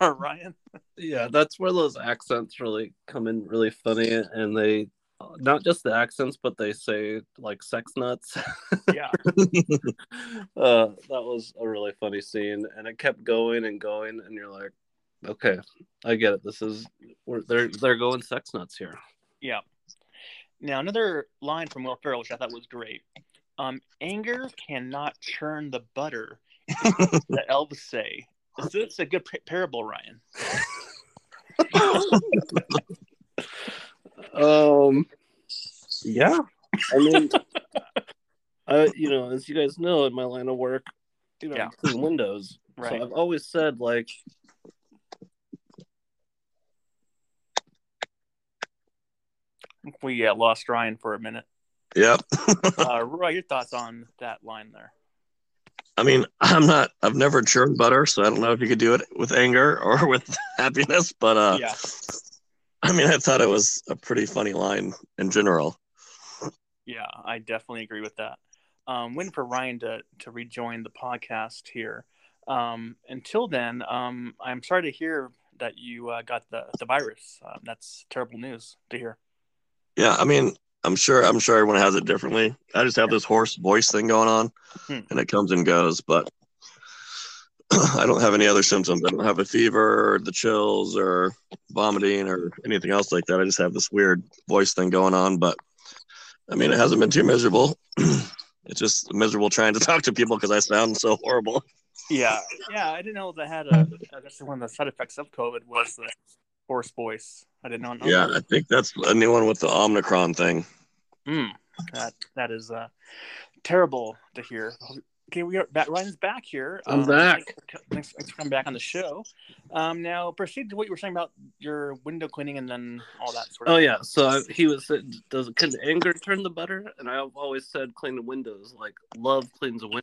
Ryan. Yeah, that's where those accents really come in really funny and they not just the accents, but they say like sex nuts. Yeah, uh, that was a really funny scene, and it kept going and going, and you're like, okay, I get it. This is they're they're going sex nuts here. yeah. Now another line from Will Ferrell, which I thought was great. Um, anger cannot churn the butter. That Elvis say. Is a good parable, Ryan? Um, yeah, I mean, I you know, as you guys know, in my line of work, you know, Yeah. Clean windows. Right. So I've always said like, We uh, lost Ryan for a minute. Yep. Uh, Roy, your thoughts on that line there? I mean, I'm not. I've never churned butter, so I don't know if you could do it with anger or with happiness. But uh, yeah, I mean, I thought it was a pretty funny line in general. yeah, I definitely agree with that. Um, waiting for Ryan to to rejoin the podcast here. Um, until then, um, I'm sorry to hear that you uh, got the the virus. Um, that's terrible news to hear. Yeah, I mean, I'm sure. I'm sure everyone has it differently. I just have this hoarse voice thing going on, Hmm. and it comes and goes. But I don't have any other symptoms. I don't have a fever, or the chills, or vomiting, or anything else like that. I just have this weird voice thing going on. But I mean, it hasn't been too miserable. it's just miserable trying to talk to people because I sound so horrible. Yeah, yeah, I didn't know that had a. That's one of the side effects of COVID was the hoarse voice. I didn't know. Yeah, I think that's a new one with the Omicron thing. Mm, that that is uh, terrible to hear. Okay, we are back. Ryan's back here. I'm Um, back. Thanks for, thanks, thanks for coming back on the show. Um, now proceed to what you were saying about your window cleaning and then all that sort of. oh yeah. So I, he was does can anger turn the butter? And I've always said clean the windows like love cleans a window.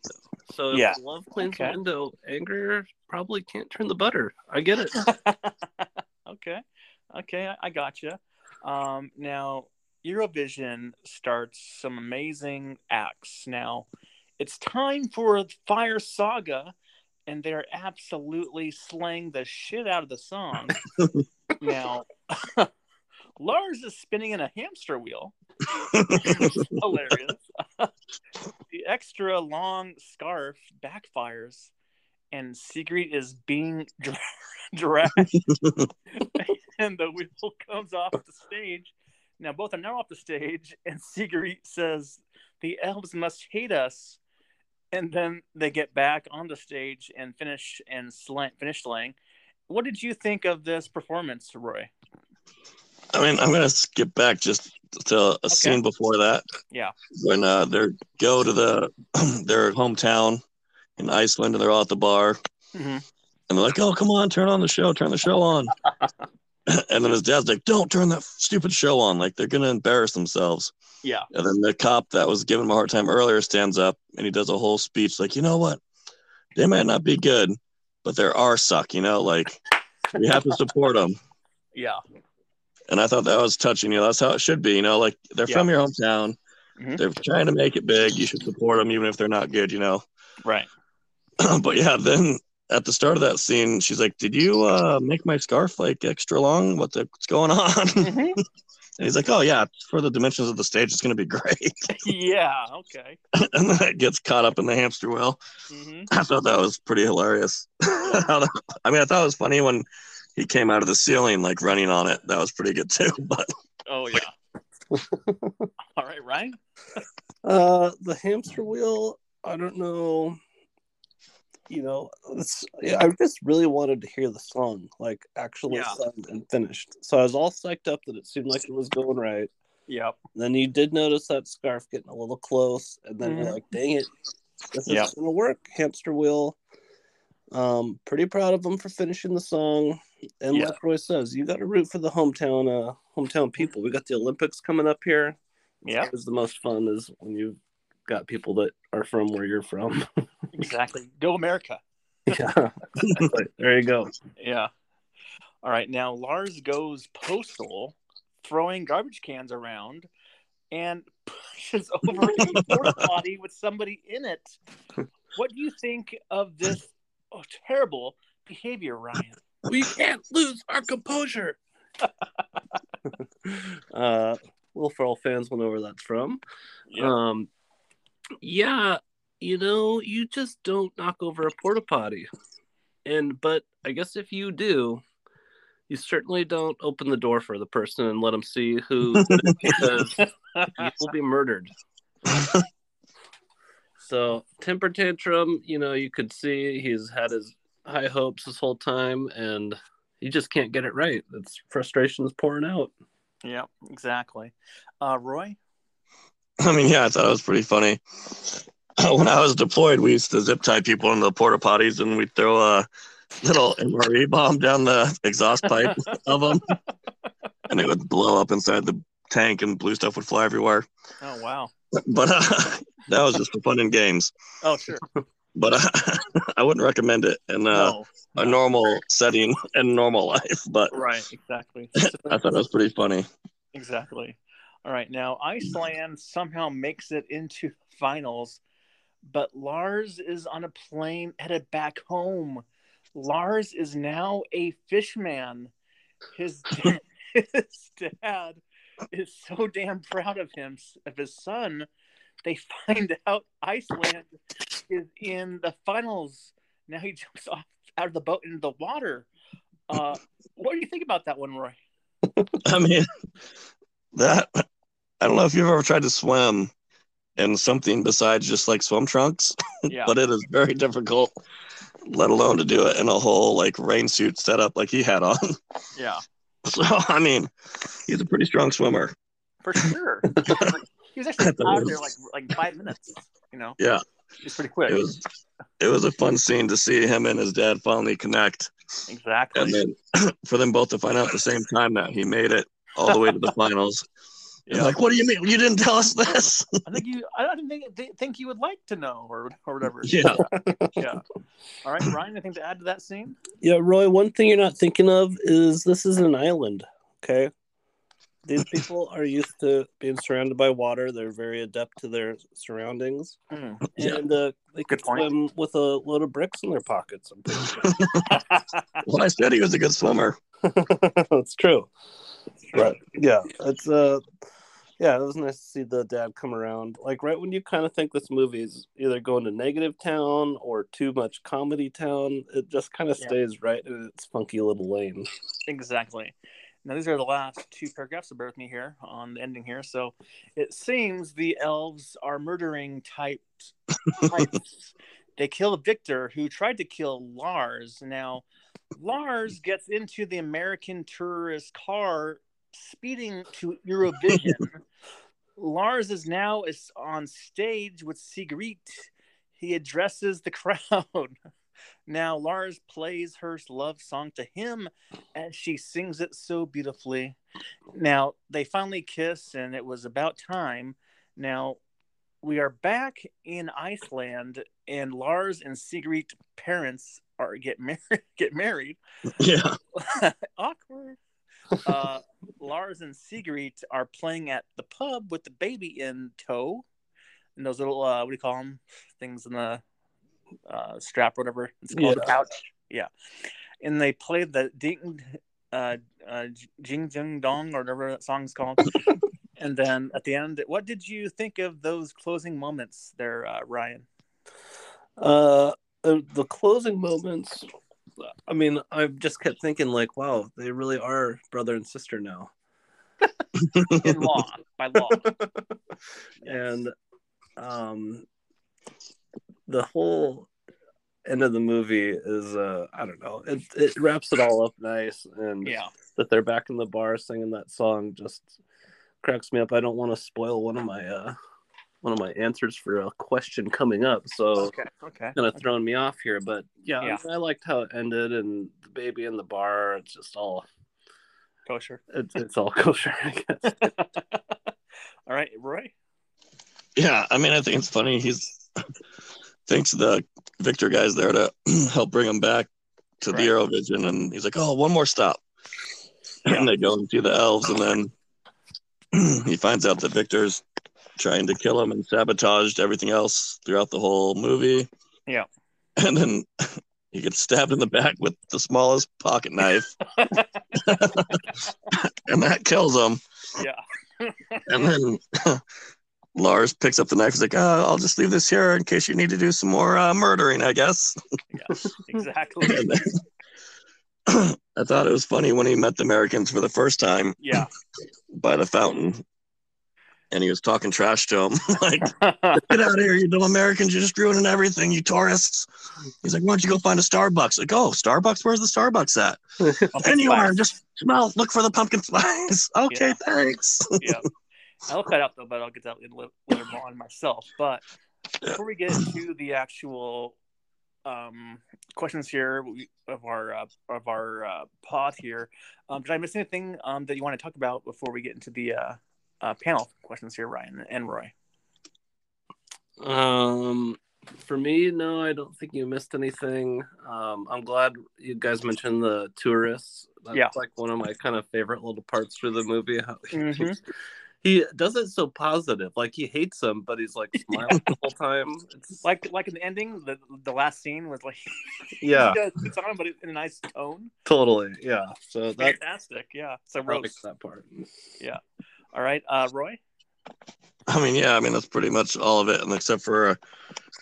So if Yeah. love cleans Okay. a window, anger probably can't turn the butter. I get it. okay, okay, I, I got you. Um, now Eurovision starts some amazing acts. Now it's time for Fire Saga, and they're absolutely slaying the shit out of the song. now, Lars is spinning in a hamster wheel. Hilarious. the extra long scarf backfires, and Sigrid is being dra- dragged, and the wheel comes off the stage. Now both are now off the stage, and Sigrid says, "The elves must hate us." And then they get back on the stage and finish and slang, finish slaying. What did you think of this performance, Roy? I mean, I'm gonna skip back just to a Okay. scene before that. Yeah. When uh, they go to the their hometown in Iceland, and they're all at the bar, Mhm. and they're like, "Oh, come on, turn on the show, turn the show on." and then his dad's like, "Don't turn that stupid show on! Like they're gonna embarrass themselves." Yeah. And then the cop that was giving him a hard time earlier stands up and he does a whole speech like, "You know what? They might not be good, but they're our suck. You know, like we have to support them." Yeah. and I thought that was touching. You know, that's how it should be. You know, like they're Yeah. from your hometown. Mhm. They're trying to make it big. You should support them, even if they're not good. You know. Right. but yeah, then at the start of that scene, she's like, "Did you uh, make my scarf like extra long? What the, what's going on?" Mhm. and he's like, "Oh yeah, for the dimensions of the stage, it's gonna be great." yeah. Okay. and then it gets caught up in the hamster wheel. hmm I thought that was pretty hilarious. I mean, I thought it was funny when he came out of the ceiling like running on it. That was pretty good too. But Oh yeah. All right, Ryan. Uh, the hamster wheel. I don't know. You know, I just really wanted to hear the song, like actually Yeah. sung and finished. So I was all psyched up that it seemed like it was going right. Yep. then you did notice that scarf getting a little close, and then Mhm. you're like, "Dang it, this Yep. is gonna work." Hamster wheel. Um, pretty proud of them for finishing the song. And Yeah. like Roy says, you got to root for the hometown, uh, hometown people. We got the Olympics coming up here. Yep. It's the most fun is when you've got people that are from where you're from. Exactly. Go America. yeah, there you go. Yeah. All right. Now Lars goes postal, throwing garbage cans around, and pushes over a porta potty with somebody in it. What do you think of this oh, terrible behavior, Ryan? We can't lose our composure. uh, Will Ferrell fans will know where that's from. Um, yeah, you know, you just don't knock over a porta potty, and but I guess if you do, you certainly don't open the door for the person and let them see who did it because you will be murdered. So temper tantrum, you know, you could see he's had his high hopes this whole time, and he just can't get it right. It's frustration is pouring out. yeah, exactly. Uh, Roy? I mean, yeah, I thought it was pretty funny. When I was deployed, we used to zip tie people into the porta potties, and we'd throw a little MRE bomb down the exhaust pipe of them, and it would blow up inside the tank, and blue stuff would fly everywhere. Oh, wow. But uh, that was just for fun and games. Oh, sure. But uh, I wouldn't recommend it in uh, no. a no. normal setting and normal life. But Right, exactly. I thought it was pretty funny. Exactly. All right. Now, Iceland somehow makes it into finals, but Lars is on a plane headed back home. Lars is now a fishman. His, his dad is so damn proud of him, of his son. They find out Iceland is in the finals. Now he jumps off out of the boat into the water. Uh, what do you think about that one, Roy? I mean, that I don't know if you've ever tried to swim in something besides just like swim trunks, Yeah. but it is very difficult, let alone to do it in a whole like rain suit setup like he had on. yeah. So I mean, he's a pretty strong swimmer. for sure. he was actually I thought it out there like like five minutes. You know, Yeah, he's pretty quick. it was it was a fun scene to see him and his dad finally connect, exactly. and then for them both to find out at the same time that he made it all the way to the finals. Yeah. Like, what do you mean? You didn't tell us this? I think you. I don't think think you would like to know, or or whatever. Yeah. yeah. All right, Ryan. Anything to add to that scene? Yeah, Roy, one thing you're not thinking of is this is an island, okay? These people are used to being surrounded by water. They're very adept to their surroundings. Mm. Yeah. And uh, they Good could point. swim with a load of bricks in their pockets. I'm sure. well, I said he was a good swimmer. That's true. But yeah, it's uh yeah, it was nice to see the dad come around. Like right when you kind of think this movie's either going to negative town or too much comedy town, it just kind of Yeah. stays right in its funky little lane. Exactly. Now these are the last two paragraphs. So bear with me here on the ending here. So it seems the elves are murdering types. types. they kill Victor, who tried to kill Lars. Now Lars gets into the American tourist car, speeding to Eurovision. Lars is now is on stage with Sigrid. He addresses the crowd. Now Lars plays her love song to him and she sings it so beautifully. Now they finally kiss, and it was about time. Now we are back in Iceland, and Lars and Sigrid parents are get married. Get married. Yeah. Awkward. Uh, Lars and Sigrid are playing at the pub with the baby in tow, and those little uh, what do you call them? Things in the uh, strap, or whatever it's called, the Yeah. pouch. Yeah, and they play the ding, uh, uh, jing jing dong, or whatever that song's called. and then at the end, what did you think of those closing moments there, uh, Ryan? Uh, uh, the closing moments. I mean, I just kept thinking, like, wow, they really are brother and sister now. In law, by law. And um, the whole end of the movie is, uh, I don't know, it it wraps it all up nice, and Yeah. that they're back in the bar singing that song just cracks me up. I don't want to spoil one of my uh, one of my answers for a question coming up, so Okay. Okay. kind of throwing me off here. But yeah, Yeah. I liked how it ended, and the baby in the bar. It's just all Kosher. it's, it's all kosher. I guess. All right, Roy. Yeah, I mean, I think it's funny. He's thinks the Victor guy's there to help bring him back to the Right. Eurovision, and he's like, "Oh, one more stop." Yeah. And they go and see the elves, and then he finds out that Victor's trying to kill him and sabotaged everything else throughout the whole movie. Yeah. and then he gets stabbed in the back with the smallest pocket knife, and that kills him. Yeah. And then Lars picks up the knife. He's like, uh, "I'll just leave this here in case you need to do some more uh, murdering, I guess." Yeah. Exactly. Then- I thought it was funny when he met the Americans for the first time Yeah. by the fountain, and he was talking trash to him, like, "Get out of here, you dumb Americans! You're just ruining everything, you tourists." He's like, "Why don't you go find a Starbucks?" Like, "Oh, Starbucks? Where's the Starbucks at?" Anywhere. Just smell, look for the pumpkin spice. okay, Yeah. thanks. yeah. I'll cut out though, but I'll get that a little, little more on myself. But before we get into the actual um, questions here of our uh, of our uh, pod here, um, did I miss anything um, that you want to talk about before we get into the uh, uh, panel questions here, Ryan and Roy? Um, for me, no, I don't think you missed anything. Um, I'm glad you guys mentioned the tourists. That's Yeah. like one of my kind of favorite little parts through the movie. How he, does it so positive, like he hates them, but he's like smiling the whole time. It's Like like in the ending, the the last scene was like yeah, it's on, but in a nice tone. totally, yeah. So that Fantastic, yeah. So roast. that part. All right, uh, Roy. I mean, yeah, I mean that's pretty much all of it, and except for uh,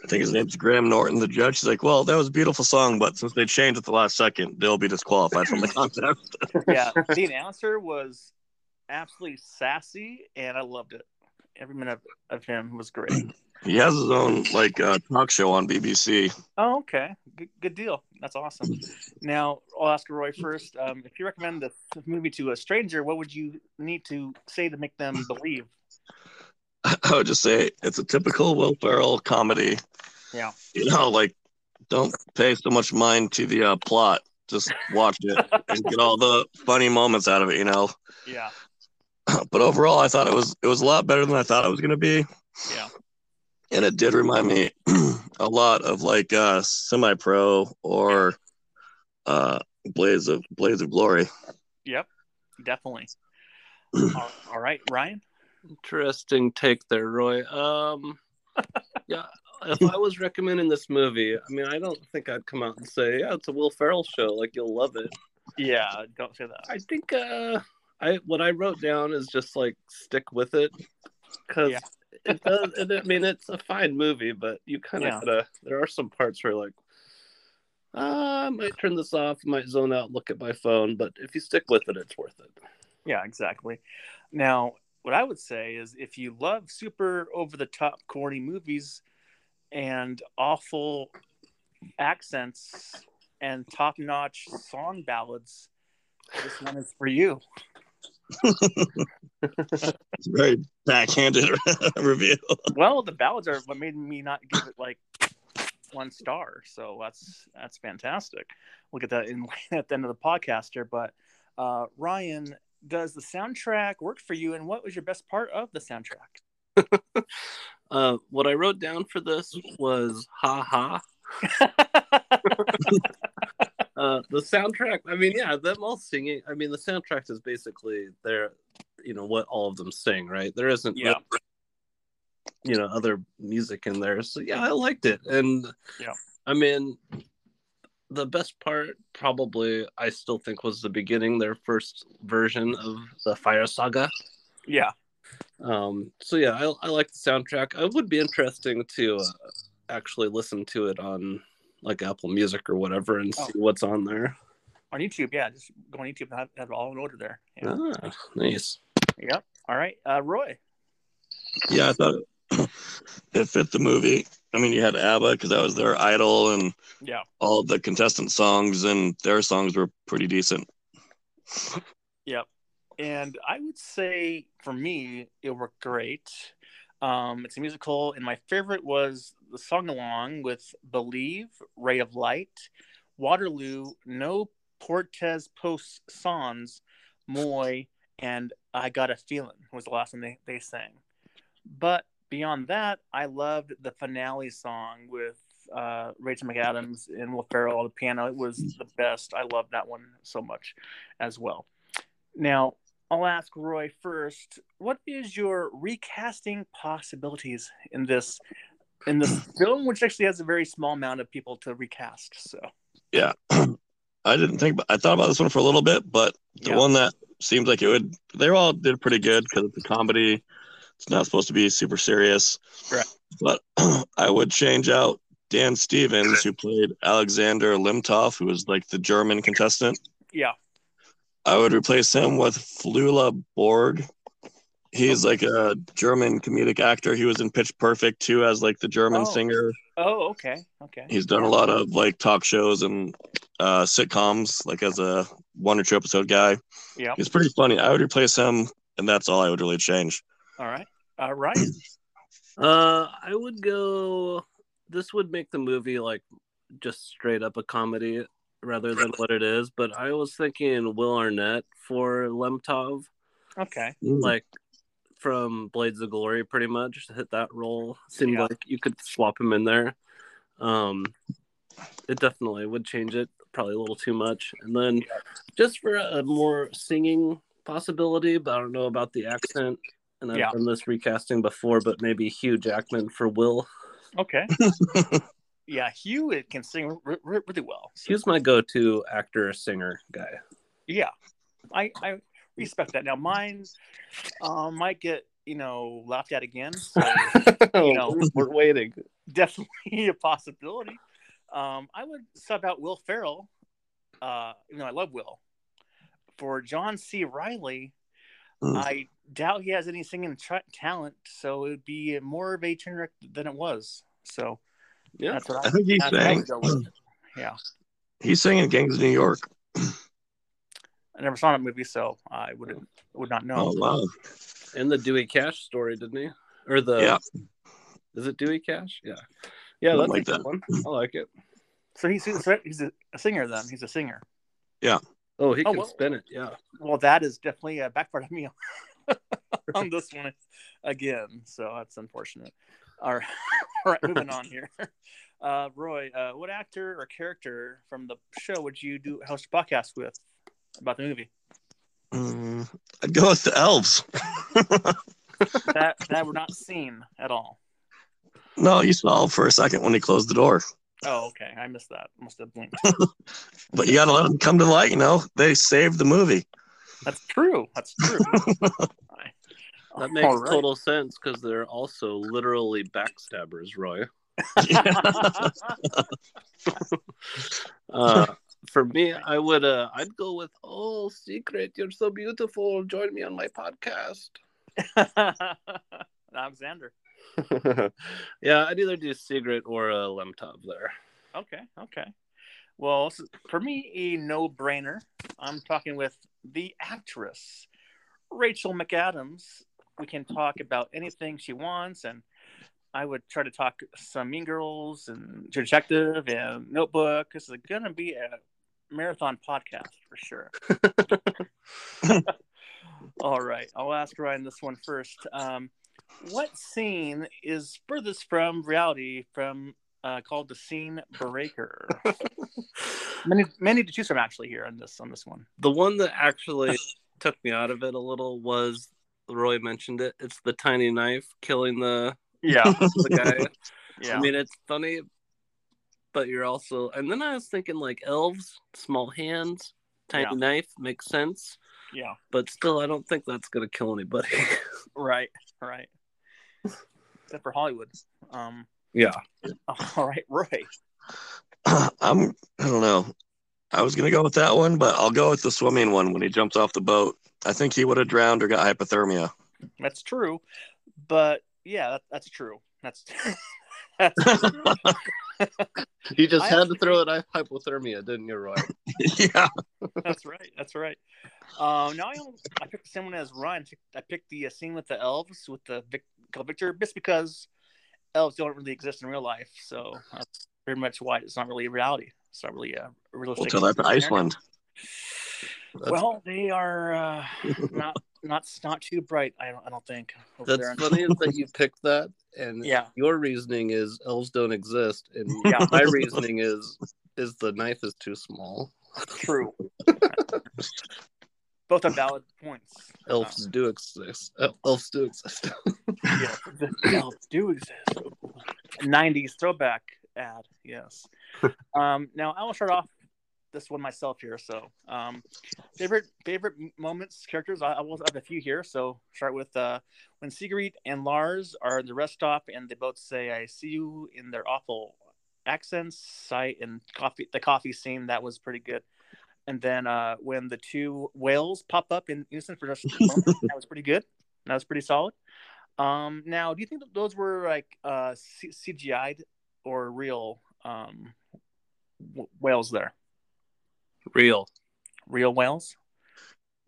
I think his name's Graham Norton, the judge. He's like, "Well, that was a beautiful song, but since they changed at the last second, they'll be disqualified from the contest." yeah, the announcer was absolutely sassy, and I loved it. Every minute of, of him was great. He has his own like uh, talk show on BBC. Oh, okay, good, good deal. That's awesome. Now I'll ask Roy first. Um, if you recommend this movie to a stranger, what would you need to say to make them believe? I would just say it's a typical Will Ferrell comedy. Yeah. You know, like don't pay so much mind to the uh, plot. Just watch it and get all the funny moments out of it. You know. Yeah, but overall, I thought it was it was a lot better than I thought it was going to be. Yeah. And it did remind me a lot of like uh, Semi Pro or uh, Blades of Blades of Glory. Yep, definitely. all, all right, Ryan. Interesting take there, Roy. Um, yeah, if I was recommending this movie, I mean, I don't think I'd come out and say, "Yeah, it's a Will Ferrell show. Like you'll love it." Yeah, don't say that. I think uh, I what I wrote down is just like stick with it because Yeah. It does. I mean, it's a fine movie, but you kind of Yeah. gotta. There are some parts where like. Uh, I might turn this off, might zone out, look at my phone, but if you stick with it, it's worth it. Yeah, exactly. Now, what I would say is if you love super over the top corny movies and awful accents and top notch song ballads, this one is for you. It's very backhanded review. Well, the ballads are what made me not give it like one star. So that's that's fantastic. We'll get that in at the end of the podcast here. But uh, Ryan, does the soundtrack work for you? And what was your best part of the soundtrack? Uh, what I wrote down for this was ha ha. Uh, the soundtrack, I mean, yeah, them all singing. I mean, the soundtrack is basically their, you know, what all of them sing, right? There isn't, Yeah. you know, other music in there. So yeah, I liked it, and Yeah. I mean, the best part probably I still think was the beginning, their first version of the Fire Saga. yeah, Um, so yeah, I, I like the soundtrack. It would be interesting to uh, actually listen to it on like Apple Music or whatever and Oh. see what's on there. on YouTube. Yeah, just go on YouTube and have, have it all in order there. Yeah. Ah, nice. Yep. All right, uh, Roy. Yeah, I thought it, it fit the movie. I mean, you had ABBA because that was their idol, and Yeah. all the contestant songs and their songs were pretty decent. Yep. And I would say for me, it worked great. Um, it's a musical, and my favorite was the song along with Believe, Ray of Light, Waterloo, No Partez Pas Sans, Moi, and I Got a Feeling was the last one they, they sang. But beyond that, I loved the finale song with uh, Rachel McAdams and Will Ferrell on the piano. It was the best. I loved that one so much as well. Now, I'll ask Roy first. What is your recasting possibilities in this in the film, which actually has a very small amount of people to recast? So, Yeah, I didn't think. I thought about this one for a little bit, but the Yeah. one that seems like it would, they all did pretty good because it's a comedy. It's not supposed to be super serious. Right. But I would change out Dan Stevens, who played Alexander Lemtov, who was like the German contestant. yeah, I would replace him with Flula Borg. He's like a German comedic actor. He was in Pitch Perfect too, as like the German Oh. singer. Oh, okay, okay. He's done a lot of like talk shows and uh, sitcoms, like as a one or two episode guy. Yeah. He's pretty funny. I would replace him, and that's all I would really change. All right, all right. Uh, I would go. This would make the movie like just straight up a comedy rather than what it is. But I was thinking Will Arnett for Lemtov, Okay. like from Blades of Glory, pretty much hit that role. Seemed Yeah. like you could swap him in there. Um, it definitely would change it. Probably a little too much. And then Yeah. just for a more singing possibility, but I don't know about the accent. And I've Yeah. done this recasting before, but maybe Hugh Jackman for Will. Okay. yeah, Hugh it can sing r- r- really well. So, Hugh's my go-to actor singer guy. yeah, I I respect that. Now mine um, might get you know laughed at again. So know. we're waiting. definitely a possibility. Um, I would sub out Will Ferrell, uh, even though I love Will, for John C. Reilly. Mm. I doubt he has any singing tra- talent, so it would be more of a train wreck than it was. So Yeah. that's what I I, think he that's what I sang. would go with. Yeah, he's sang in Gangs of New York. I never saw that movie, so I would would not know. Oh wow! And the Dewey Cash story, didn't he? Or the Yeah. Is it Dewey Cash? Yeah. Yeah, that's like a good that. one. I like it. So he's he's a, he's a singer then. He's a singer. Yeah. Oh, he Oh, can well- spin it. Yeah. Well, that is definitely a backfired on me on this one again, so that's unfortunate. All right, all right, moving on here. Uh, Roy, uh, what actor or character from the show would you do host a podcast with about the movie? Mm, I'd go with the elves. That that we're not seen at all. no, you saw for a second when he closed the door. Oh, okay, I missed that. Must have blinked. But you got to let them come to light. You know, they saved the movie. That's true. That's true. That makes All right. total sense because they're also literally backstabbers, Roy. Uh, for me, I would uh, I'd go with oh Sigrid, you're so beautiful. Join me on my podcast. Alexander. yeah, I'd either do Sigrid or a Lemtov there. Okay, okay. Well, for me, a no-brainer. I'm talking with the actress Rachel McAdams. We can talk about anything she wants, and I would try to talk some Mean Girls and Detective and Notebook. This is gonna be a marathon podcast for sure. All right, I'll ask Ryan this one first. Um, what scene is furthest from reality from uh, called the scene breaker? many, many to choose from actually here on this on this one. The one that actually took me out of it a little was Roy mentioned it. It's the tiny knife killing the Yeah, the guy. yeah, I mean, it's funny, but you're also. And then I was thinking like elves, small hands, tiny Yeah. knife makes sense, yeah. but still, I don't think that's gonna kill anybody. Right, right. Except for Hollywood. Um, yeah, all right, Roy. I'm. I don't know. I was gonna go with that one, but I'll go with the swimming one when he jumps off the boat. I think he would have drowned or got hypothermia. That's true, but yeah, that, that's true. That's that's you just I had to throw it at hypothermia, didn't you, Roy? yeah. That's right. That's right. Um, now I, I picked the same one as Ryan. I picked the uh, scene with the elves with the Vic, Victor, just because elves don't really exist in real life. So that's pretty much why it's not really a reality. It's not really a We'll realistic. tell that to scenario. Iceland. That's, Well, they are uh, not not not too bright. I don't. I don't think. that's there. funny that you picked that, and Yeah. your reasoning is elves don't exist, and Yeah. my reasoning is is the knife is too small. True. Both are valid points. Elves do exist. Elves do exist. yeah, the elves do exist. 90s throwback ad, yes. um, now I will start off this one myself here. So, um, favorite favorite moments, characters. I, I will have a few here. So, start with uh, when Sigrid and Lars are at the rest stop, and they both say, "I see you" in their awful accents. Sight and coffee. The coffee scene that was pretty good. And then uh, when the two whales pop up in unison for just a moment, that was pretty good. That was pretty solid. Um, now, do you think that those were like uh, C- CGI'd or real um, w- whales there? Real. Real whales?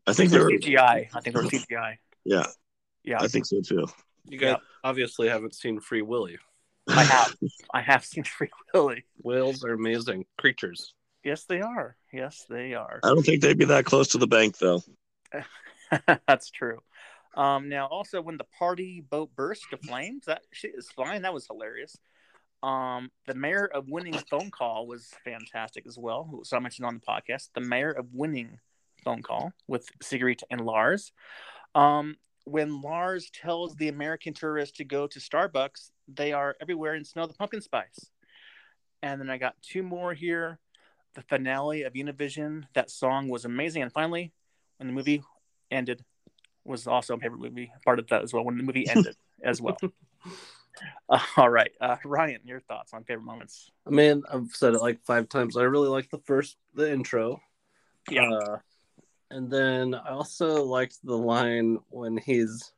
I think they're were were. CGI. I think they're CGI. Yeah, Yeah, I think so too. You guys Yeah. obviously haven't seen Free Willy. I have. I have seen Free Willy. Whales are amazing creatures. Yes, they are. Yes, they are. I don't think they'd be that close to the bank though. That's true. Um, now, also when the party boat burst to flames, that shit is fine. That was hilarious. Um, the mayor of winning phone call was fantastic as well. So I mentioned on the podcast, the mayor of winning phone call with Sigrid and Lars. Um, when Lars tells the American tourists to go to Starbucks, they are everywhere and smell the pumpkin spice. And then I got two more here. The finale of Eurovision, that song was amazing. And finally, when the movie ended, was also a favorite movie part of that as well. When the movie ended as well. Uh, all right, uh, Ryan, your thoughts on favorite moments? I mean, I've said it like five times. I really like the first, the intro. Yeah. Uh, and then I also liked the line when he's.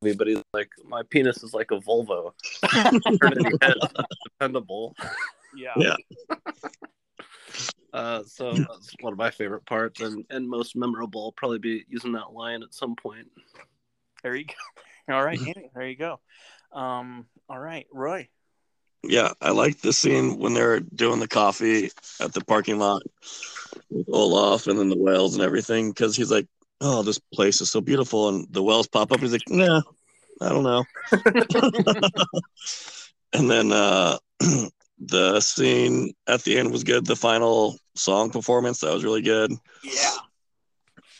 But he's like, my penis is like a Volvo. Dependable. Yeah, Yeah. Uh, so that's one of my favorite parts and, and most memorable. I'll probably be using that line at some point. there you go. All right, Andy, there you go. Um, all right, Roy. yeah, I like the scene when they're doing the coffee at the parking lot with Olaf and then the whales and everything because he's like, "Oh, this place is so beautiful," and the whales pop up. He's like, "Nah, I don't know." and then uh, the scene at the end was good. The final song performance that was really good. Yeah.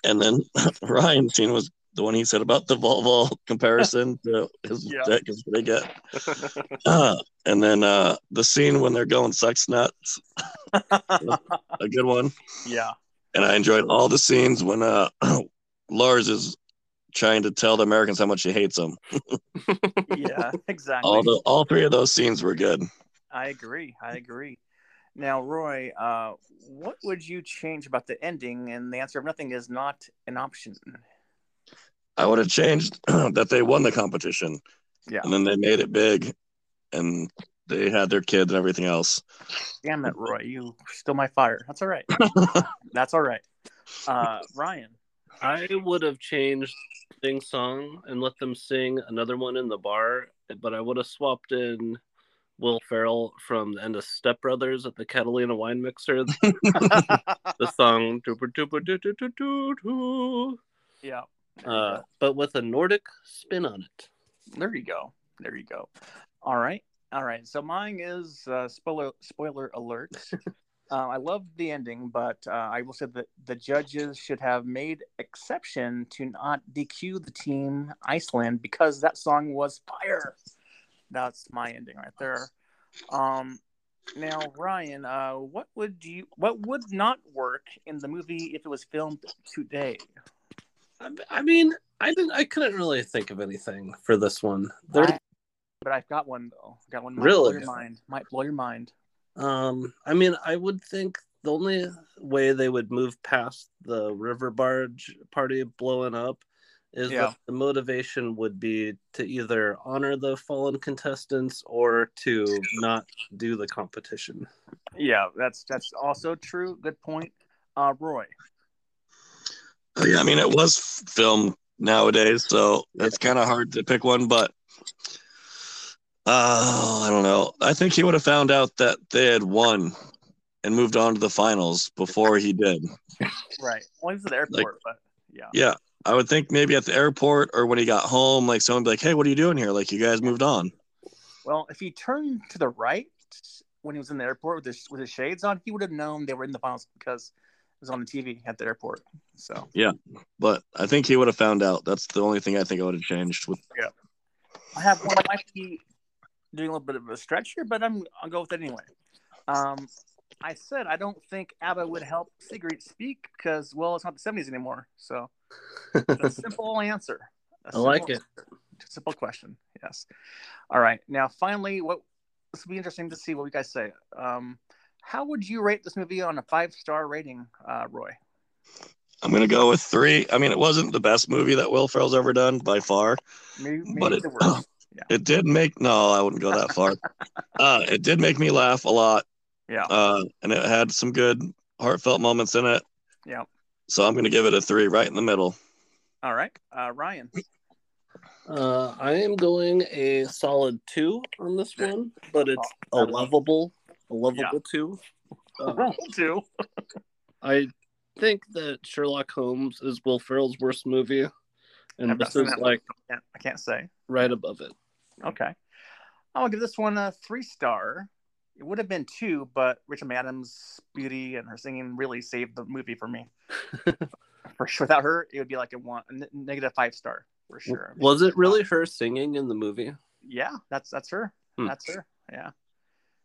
And then Ryan's scene was the one he said about the Volvo comparison to his Yeah. deck is pretty good. Uh, and then uh, the scene when they're going sex nuts, a good one. yeah. And I enjoyed all the scenes when uh, Lars is trying to tell the Americans how much he hates them. Yeah. Exactly. All the all three of those scenes were good. I agree. I agree. Now, Roy, uh, what would you change about the ending? And the answer of nothing is not an option. I would have changed that they won the competition. Yeah. And then they made it big and they had their kids and everything else. Damn it, Roy. You stole my fire. That's all right. That's all right. Uh, Ryan. I would have changed Sing Song and let them sing another one in the bar, but I would have swapped in Will Ferrell from the end of Step Brothers at the Catalina Wine Mixer. the song "Dooper Dooper Doo Doo Doo Doo Doo," yeah. uh, but with a Nordic spin on it. There you go. There you go. All right. All right. So mine is uh, spoiler spoiler alert. uh, I love the ending, but uh, I will say that the judges should have made exception to not DQ the team Iceland because that song was fire. That's my ending right there. Um, now, Ryan, uh, what would you what would not work in the movie if it was filmed today? I, I mean, I didn't. I couldn't really think of anything for this one. There, I- but I've got one though. I've got one. Might blow Really? your mind. Might blow your mind. Um, I mean, I would think the only way they would move past the river barge party blowing up is Yeah. that the motivation would be to either honor the fallen contestants or to not do the competition. Yeah, that's that's also true. Good point. Uh, Roy. Oh, yeah, I mean, it was f- filmed nowadays, so it's kind of hard to pick one, but uh, I don't know. I think he would have found out that they had won and moved on to the finals before he did. Right. Well, he was at the airport, but yeah. Yeah, I would think maybe at the airport or when he got home, like someone be like, "Hey, what are you doing here? Like, you guys moved on." Well, if he turned to the right when he was in the airport with his with his shades on, he would have known they were in the finals because it was on the TV at the airport. So yeah, But I think he would have found out. That's the only thing I think I would have changed. With yeah, I have one. I might be doing a little bit of a stretch here, but I'm I'll go with it anyway. Um, I said I don't think ABBA would help Sigrid speak because well, it's not the '70s anymore. So a simple answer. A I like it. answer. Simple question. Yes. All right. Now, finally, what this will be interesting to see what you guys say. Um, how would you rate this movie on a five star rating, uh, Roy? I'm gonna go with three. I mean, it wasn't the best movie that Will Ferrell's ever done by far. Maybe, maybe But it- the worst. It did make no, I wouldn't go that far. uh, it did make me laugh a lot, Yeah. uh, and it had some good heartfelt moments in it. Yeah. So I'm gonna give it a three, right in the middle. All right. Uh, Ryan. Uh, I am going a solid two on this one, but it's a lovable, a lovable two. Uh, Two. I think that Sherlock Holmes is Will Ferrell's worst movie, and I've this is like I can't, I can't say. right above it. Okay. I'll give this one a three star. It would have been two, but Rachel McAdams' beauty and her singing really saved the movie for me. for sure. Without her, it would be like a one a negative five star for sure. Was it really her singing in the movie? Yeah, that's that's her. Hmm. That's her. Yeah.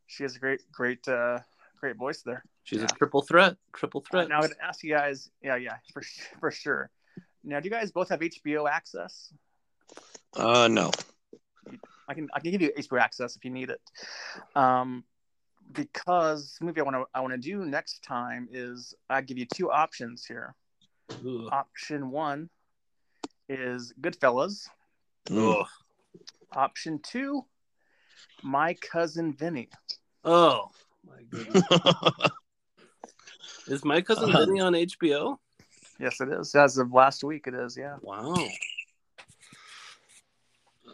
She has a great, great, uh, great voice there. She's Yeah. a triple threat. Triple Uh, threat. now I'm gonna ask you guys. Yeah, yeah, for for sure. Now, do you guys both have HBO access? Uh, no. I can I can give you HBO access if you need it. Um, because the movie I want to I want to do next time is I give you two options here. Ooh. Option one is Goodfellas. Mm. Option two, My Cousin Vinny. Oh my goodness! Is my cousin Uh-huh. Vinny on HBO? Yes, it is. As of last week, it is. Yeah. Wow.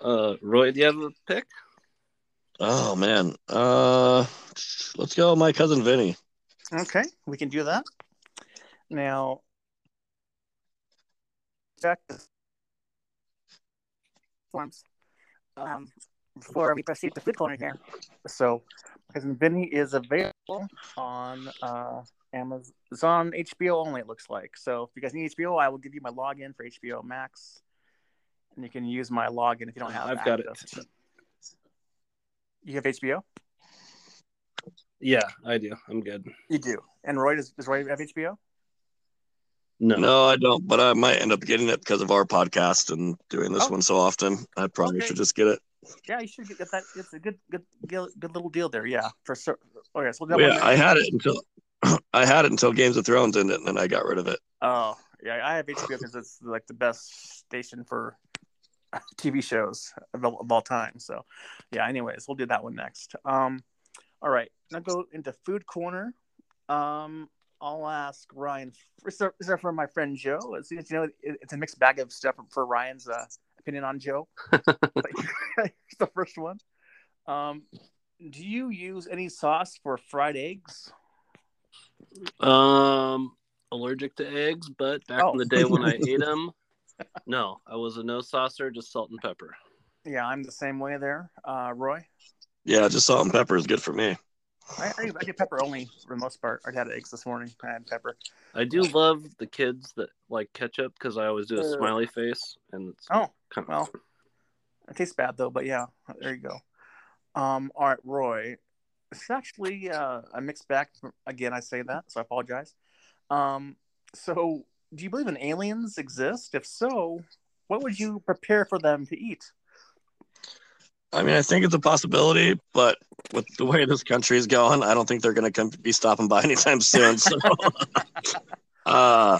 Uh, Roy, do you have a pick? Oh man. Uh let's go my cousin Vinny. Okay, we can do that. Now, check this forms um, before we proceed to the food corner here. So, cousin Vinny is available on uh, Amazon HBO only. It looks like. So, if you guys need HBO, I will give you my login for HBO Max, and you can use my login if you don't have. I've got it. to- You have HBO. Yeah, I do. I'm good. You do. And Roy does, does Roy have HBO? No. No, I don't, but I might end up getting it because of our podcast and doing this Oh. one so often. I probably Okay. should just get it. Yeah, you should get that. It's a good, good, good, good little deal there. Yeah, for sure. Oh yes, we'll do Well, yeah, I had it until I had it until Games of Thrones ended, and then I got rid of it. Oh yeah, I have HBO because it's like the best station for TV shows of, all- of all time. So yeah. Anyways, we'll do that one next. Um, all right. Now go into food corner. Um, I'll ask Ryan. Is there, is there for my friend Joe? As you know, it- it's a mixed bag of stuff for Ryan's uh, opinion on Joe. It's the first one. Um, do you use any sauce for fried eggs? Um, allergic to eggs, but back Oh. in the day when I ate them, no, I was a no saucer, just salt and pepper. Yeah, I'm the same way there. Uh, Roy, Yeah, just salt and pepper is good for me. I, I, I did pepper only for the most part. I had eggs this morning. I had pepper. I do love the kids that like ketchup because I always do a Uh, smiley face, and it's Oh, kind of well, it tastes bad though. But yeah, there you go. Um, all right, Roy. It's actually uh, a mixed bag. Again, I say that, so I apologize. Um, so, do you believe in aliens exist? If so, what would you prepare for them to eat? I mean, I think it's a possibility, but with the way this country is going, I don't think they're going to come be stopping by anytime soon. So, uh,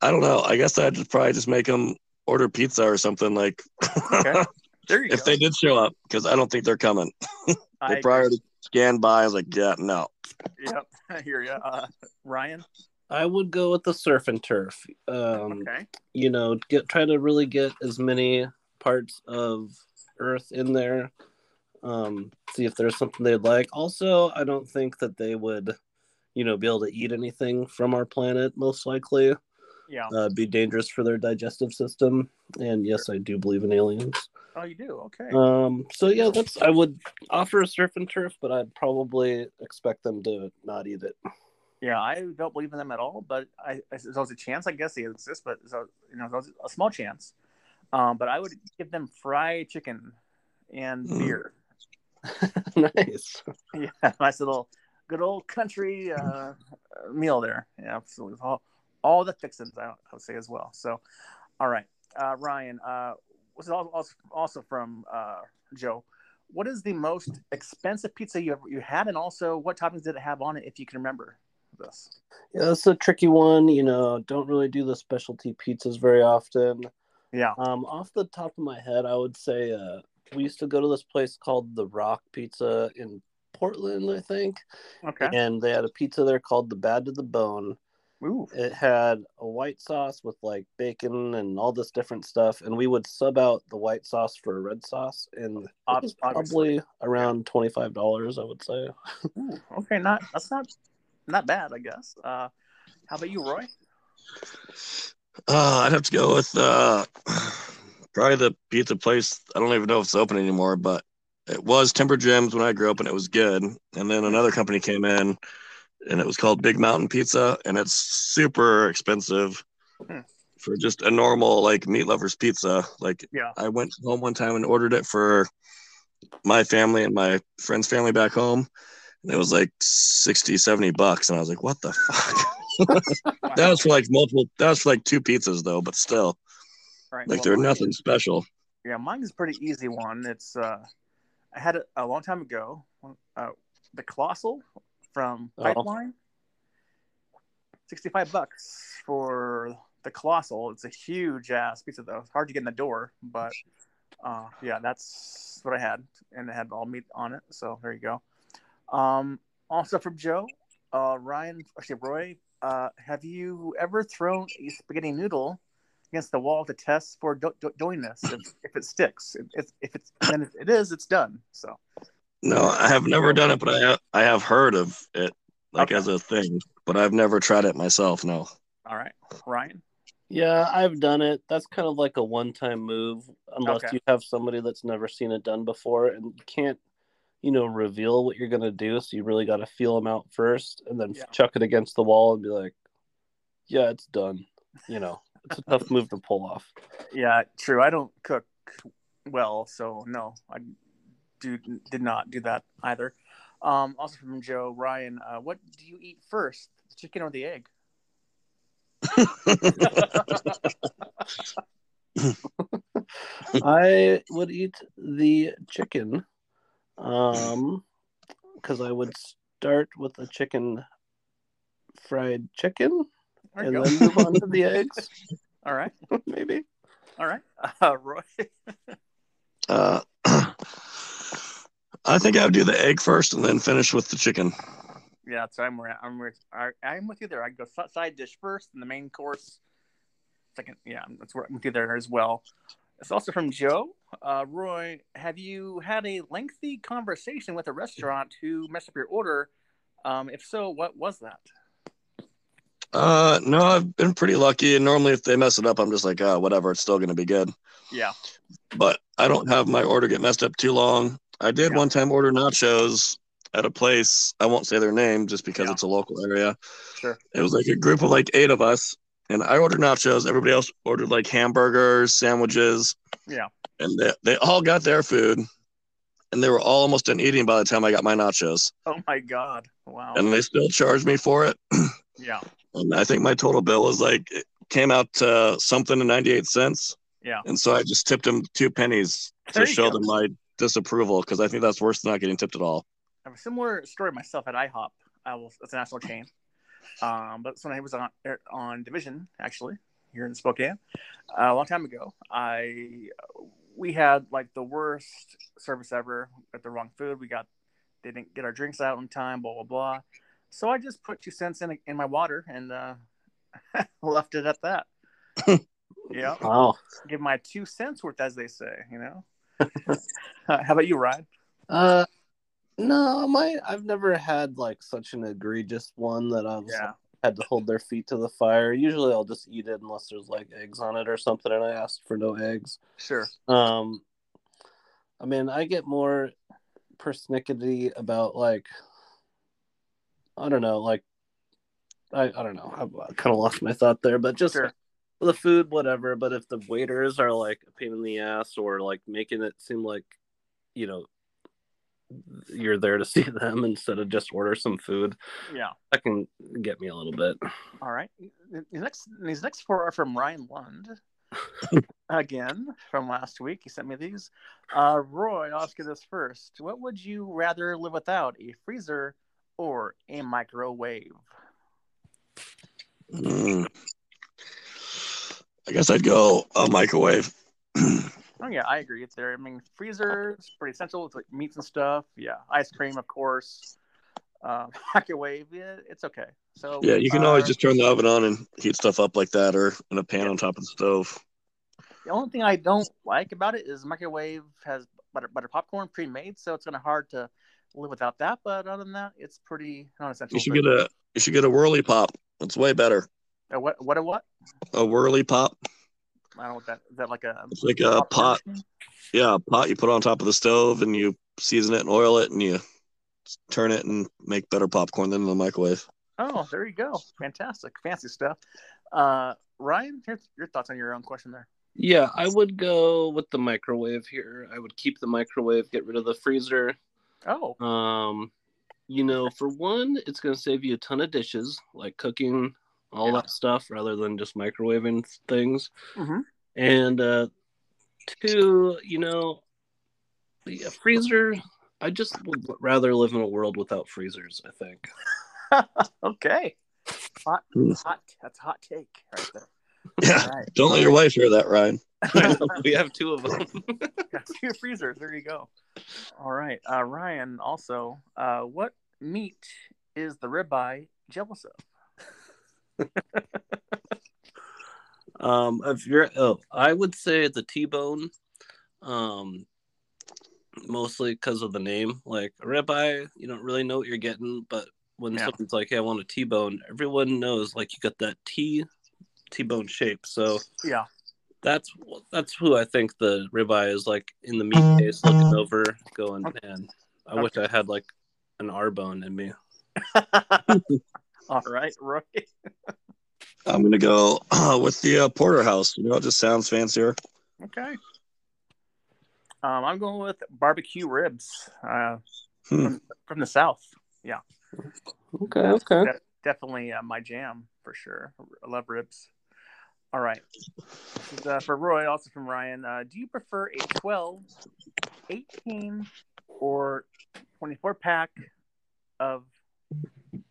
I don't know. I guess I'd just probably just make them order pizza or something like Okay, there you if go. they did show up, because I don't think they're coming. I They probably already scanned by. I was like, yeah, no. Yep, I hear you. Uh, Ryan. I would go with the surf and turf. Um, Okay. you know, get try to really get as many parts of Earth in there. Um, see if there's something they'd like. Also, I don't think that they would, you know, be able to eat anything from our planet. Most likely, Yeah. uh, be dangerous for their digestive system. And yes, I do believe in aliens. Oh, you do. Okay. Um, so yeah, that's I would offer a surf and turf, but I'd probably expect them to not eat it. Yeah, I don't believe in them at all, but I, I there's always a chance. I guess they exist, but a, you know there's a small chance. Um, but I would give them fried chicken and Mm. beer. nice. Yeah, nice little good old country uh, meal there. Yeah, absolutely. All, all the fixins, I, I would say as well. So, all right, uh, Ryan. Uh, was also also from uh, Joe. What is the most expensive pizza you ever you had, and also what toppings did it have on it, if you can remember this? Yeah, that's a tricky one. You know, don't really do the specialty pizzas very often. Yeah. Um, off the top of my head, I would say uh, we used to go to this place called the Rock Pizza in Portland, I think, Okay. and they had a pizza there called the Bad to the Bone. Ooh. It had a white sauce with like bacon and all this different stuff, and we would sub out the white sauce for a red sauce, and it Ob- was probably around twenty five dollars, I would say. Ooh, okay, not that's not not bad, I guess. Uh, how about you, Roy? Uh, I'd have to go with uh, probably the pizza place. I don't even know if it's open anymore, but it was Timber Gems when I grew up, and it was good. And then another company came in, and it was called Big Mountain Pizza, and it's super expensive Hmm. for just a normal like meat lovers pizza. Like Yeah. I went home one time and ordered it for my family and my friend's family back home, and it was like 60, 70 bucks, and I was like, what the fuck. That was for like multiple. That was for like two pizzas though, but still, Right. like well, they're nothing special. Yeah, mine is a pretty easy one. It's uh, I had it a long time ago. Uh, the colossal from Oh. Pipeline, sixty-five bucks for the colossal. It's a huge ass pizza though. It's hard to get in the door, but uh, yeah, that's what I had, and it had all meat on it. So there you go. Um, also from Joe, uh, Ryan, actually Roy, uh, have you ever thrown a spaghetti noodle against the wall to test for do, do, doing this. If, if it sticks, if, if it's then it is, it's done. So No, I have never done it, but I have I have heard of it like Okay. as a thing, but I've never tried it myself. No. all right, Ryan. Yeah, I've done it. That's kind of like a one-time move, unless Okay. you have somebody that's never seen it done before, and you can't, you know, reveal what you're gonna do. So you really got to feel them out first, and then Yeah. chuck it against the wall and be like, "Yeah, it's done." You know, it's a tough move to pull off. Yeah, true. I don't cook well, so no, I do did not do that either. Um, also from Joe Ryan, uh, what do you eat first, the chicken or the egg? I would eat the chicken, um, because I would start with the chicken fried chicken There and go. then move on to the eggs, All right, maybe. all right. Uh, Roy. Uh, I think I would do the egg first and then finish with the chicken. Yeah, so I'm where I'm where I- I'm with you there. I go side dish first, and the main course second. Yeah, that's where I'm with you there as well. It's also from Joe. Uh, Roy, have you had a lengthy conversation with a restaurant who messed up your order? Um, if so, what was that? Uh, no, I've been pretty lucky, and normally if they mess it up, I'm just like, oh, whatever, it's still gonna be good. Yeah, But I don't have my order get messed up too long. I did Yeah. one time order nachos at a place. I won't say their name just because Yeah. it's a local area. sure. It was like a group of like eight of us, and I ordered nachos. Everybody else ordered like hamburgers, sandwiches. Yeah. And they, they all got their food, and they were all almost done eating by the time I got my nachos. Oh my God! Wow. And they still charged me for it. yeah, And I think my total bill was like, it came out to something to 98 cents. yeah. And so I just tipped them two pennies There to show go. them my disapproval because I think that's worse than not getting tipped at all. I have a similar story myself at IHOP. I will. It's a national chain. Um, but when I was on on Division, actually here in Spokane, uh, a long time ago, I we had like the worst service ever. Got the wrong food. We got they didn't get our drinks out in time. Blah blah blah. So I just put two cents in in my water and uh, left it at that. yeah, Wow. give my two cents worth, as they say. You know. Uh, how about you, Ryan? Uh, no, my I've never had like such an egregious one that I was Yeah. had to hold their feet to the fire. Usually, I'll just eat it unless there's like eggs on it or something, and I asked for no eggs. Sure. Um, I mean, I get more persnickety about like, I don't know, like, I I don't know. I, kind of lost my thought there, but just Sure. the food, whatever. But if the waiters are like a pain in the ass or like making it seem like, you know, you're there to see them instead of just order some food, Yeah. that can get me a little bit. All right. The next, these next four are from Ryan Lund. Again, from last week. He sent me these. Uh, Roy, I'll ask you this first. What would you rather live without, a freezer or a microwave? Mm. I guess I'd go a microwave. Oh, yeah, I agree. It's there. I mean, freezer is pretty essential. It's like meats and stuff. Yeah. Ice cream, of course. Uh, microwave, yeah, it's okay. So, yeah, you can uh, always just turn the oven on and heat stuff up like that or in a pan on top of the stove. The only thing I don't like about it is microwave has butter, butter popcorn pre-made, so it's kind of hard to live without that. But other than that, it's pretty non-essential. You should get a you should get a whirly pop. It's way better. a what? What? A what? A whirly pop. I don't know what that is. That like a It's like a pot. machine? Yeah, a pot you put on top of the stove and you season it and oil it and you turn it and make better popcorn than in the microwave. Oh, there you go. Fantastic, fancy stuff. Uh, Ryan, here's your thoughts on your own question there. Yeah, I would go with the microwave here. I would keep the microwave, get rid of the freezer. Oh, Um, you know, for one, it's going to save you a ton of dishes, like cooking, all Yeah. that stuff, rather than just microwaving things. Mhm. And uh, two, you know, the freezer. I just would rather live in a world without freezers. I think. okay. Hot, Hmm. hot. That's a hot take right there. Yeah. All right. Don't let your wife hear that, Ryan. we have two of them. Two freezers. There you go. All right, uh, Ryan. Also, uh, what meat is the ribeye jealous of? Um, if you're oh, I would say the T-bone. Um, mostly because of the name. Like a ribeye, you don't really know what you're getting, but when Yeah. someone's like, "Hey, I want a T-bone," everyone knows like you got that T T-bone shape. So Yeah. that's that's who I think the ribeye is like in the meat case, looking over, going, "Man, I wish I had like an R bone in me." All right, Roy. I'm gonna go with the uh, porterhouse. You know, it just sounds fancier. Okay. Um, I'm going with barbecue ribs uh, Hmm. from, from the south. Yeah. Okay, okay. De- definitely uh, my jam for sure. I love ribs. All right. This is, uh, for Roy, also from Ryan. Uh, do you prefer a 12, 18, or 24 pack of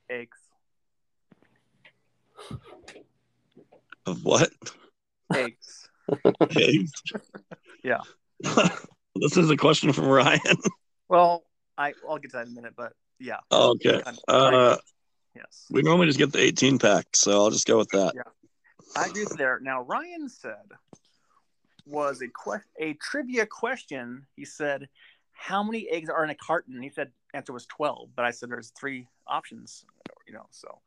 eggs? Of what? Eggs. Eggs? Yeah. this is a question from Ryan. Well, I, I'll get to that in a minute, but yeah. okay. Kind of- Uh, yes. we normally just get the 18 pack, so I'll just go with that. Yeah. I agree with there. Now Ryan said was a que- a trivia question. He said, "How many eggs are in a carton?" He said answer was twelve, but I said there's three options. You know, so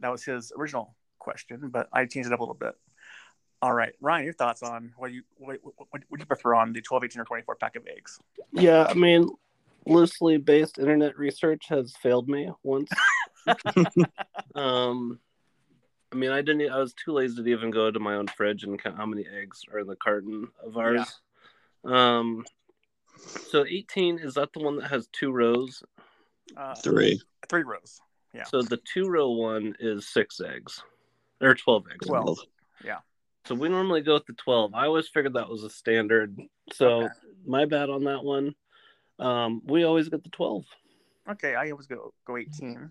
that was his original question, but I changed it up a little bit. All right, Ryan, your thoughts on what you what, what, what would you prefer on the 12, 18, or 24 pack of eggs? Yeah, I mean, loosely based internet research has failed me once. um, I mean, I didn't. I was too lazy to even go to my own fridge and count how many eggs are in the carton of ours. Um, so eighteen is that the one that has two rows? Uh, Three. three rows. Yeah. So the two row one is six eggs, or twelve eggs. Twelve. Yeah. So we normally go with the twelve. I always figured that was a standard. So Okay. my bad on that one. Um, we always get the twelve. Okay, I always go go 18.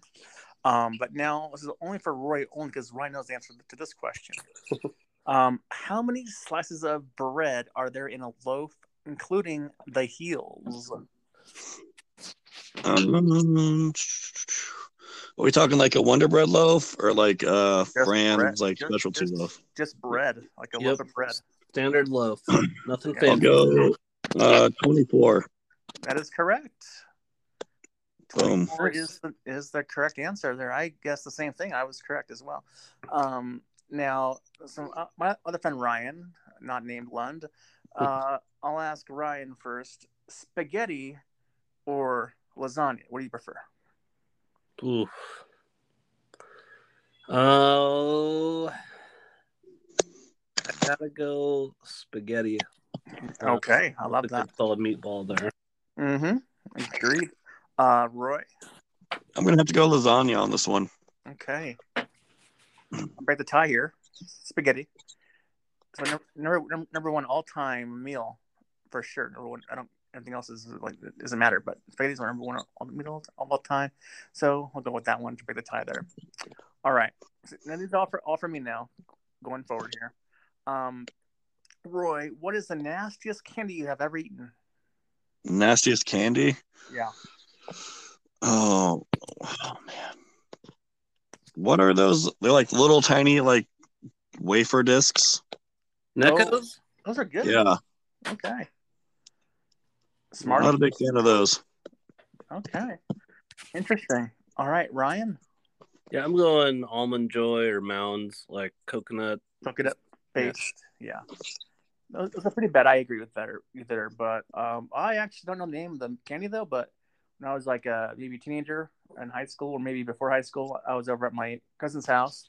Um, but now this is only for Roy, only because Roy knows the answer to this question. um, how many slices of bread are there in a loaf, including the heels? Um, are we talking like a Wonder Bread loaf or like uh Just Fran's bread. like Just- specialty just- loaf? Just bread, like a Yep. loaf of bread. Standard loaf. Nothing Okay. I'll fancy. go uh 24. That is correct. Boom. 24 is the, is the correct answer there. I guess the same thing. I was correct as well. Um, now, so uh, my other friend Ryan, not named Lund, uh, I'll ask Ryan first: spaghetti or lasagna? What do you prefer? Oof. Oh, I gotta go spaghetti. Okay, I love With that. solid meatball there. Mm-hmm. Agreed. Uh, Roy. I'm gonna have to go lasagna on this one. Okay. I'll break the tie here. Spaghetti. So number, number, number one all time meal for sure. Number one, I don't. Anything else is like it doesn't matter. But spaghetti's my number one all meal all the time. So I'll go with that one to break the tie there. All right. So now these are all for all for me now. Going forward here. Um, Roy, what is the nastiest candy you have ever eaten? Nastiest candy. Yeah. Oh, oh man. What are those? They're like little tiny like wafer discs. Neccos? Those are good. Yeah, Okay. Smart. not a big fan of those. Okay. Interesting. All right, Ryan. Yeah, I'm going almond joy or mounds, like coconut. Cook it up based. Yeah. Those, those are pretty bad. I agree with that either. but um, I actually don't know the name of the candy though. But when I was like a maybe a teenager in high school or maybe before high school, I was over at my cousin's house,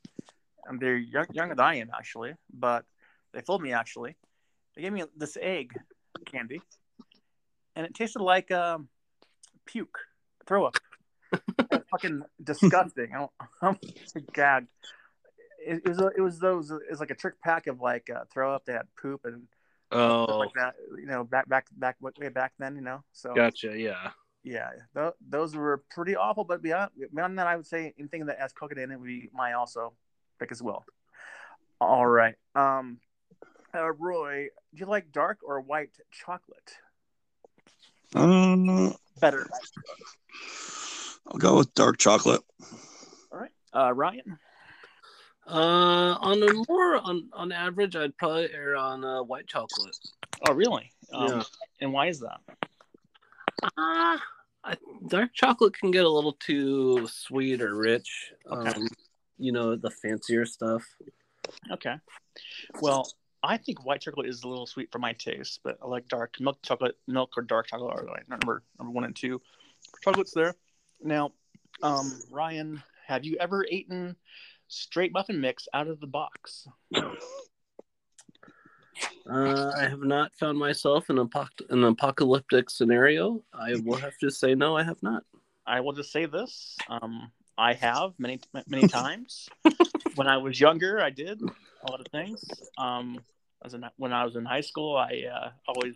and they're young, younger than I am actually, but they fooled me actually. They gave me this egg candy, and it tasted like um, puke, throw up. Fucking disgusting. I don't, I'm gagged. It, it was it was those it was like a trick pack of like uh, throw up. They had poop and stuff Oh, like that. You know, back back back way back then. You know, so gotcha. Yeah. yeah, th- those were pretty awful. But beyond beyond that, I would say anything that has coconut in it would be my also pick as well. All right, um, uh, Roy, do you like dark or white chocolate? Um, Better. I'll go with dark chocolate. All right, uh, Ryan. Uh, on a more on on average, I'd probably err on uh, white chocolate. Oh, really? Um, Yeah. And why is that? Ah, I, dark chocolate can get a little too sweet or rich. Okay. Um, you know the fancier stuff. Okay. Well, I think white chocolate is a little sweet for my taste, but I like dark milk chocolate, milk or dark chocolate are like number number one and two. Chocolate's there. Now, um, Ryan, have you ever eaten straight muffin mix out of the box? Uh, I have not found myself in an, apoc- an apocalyptic scenario. I will have to say no, I have not. I will just say this: um, I have many many times. When I was younger, I did a lot of things. Um, as in, when I was in high school, I uh, always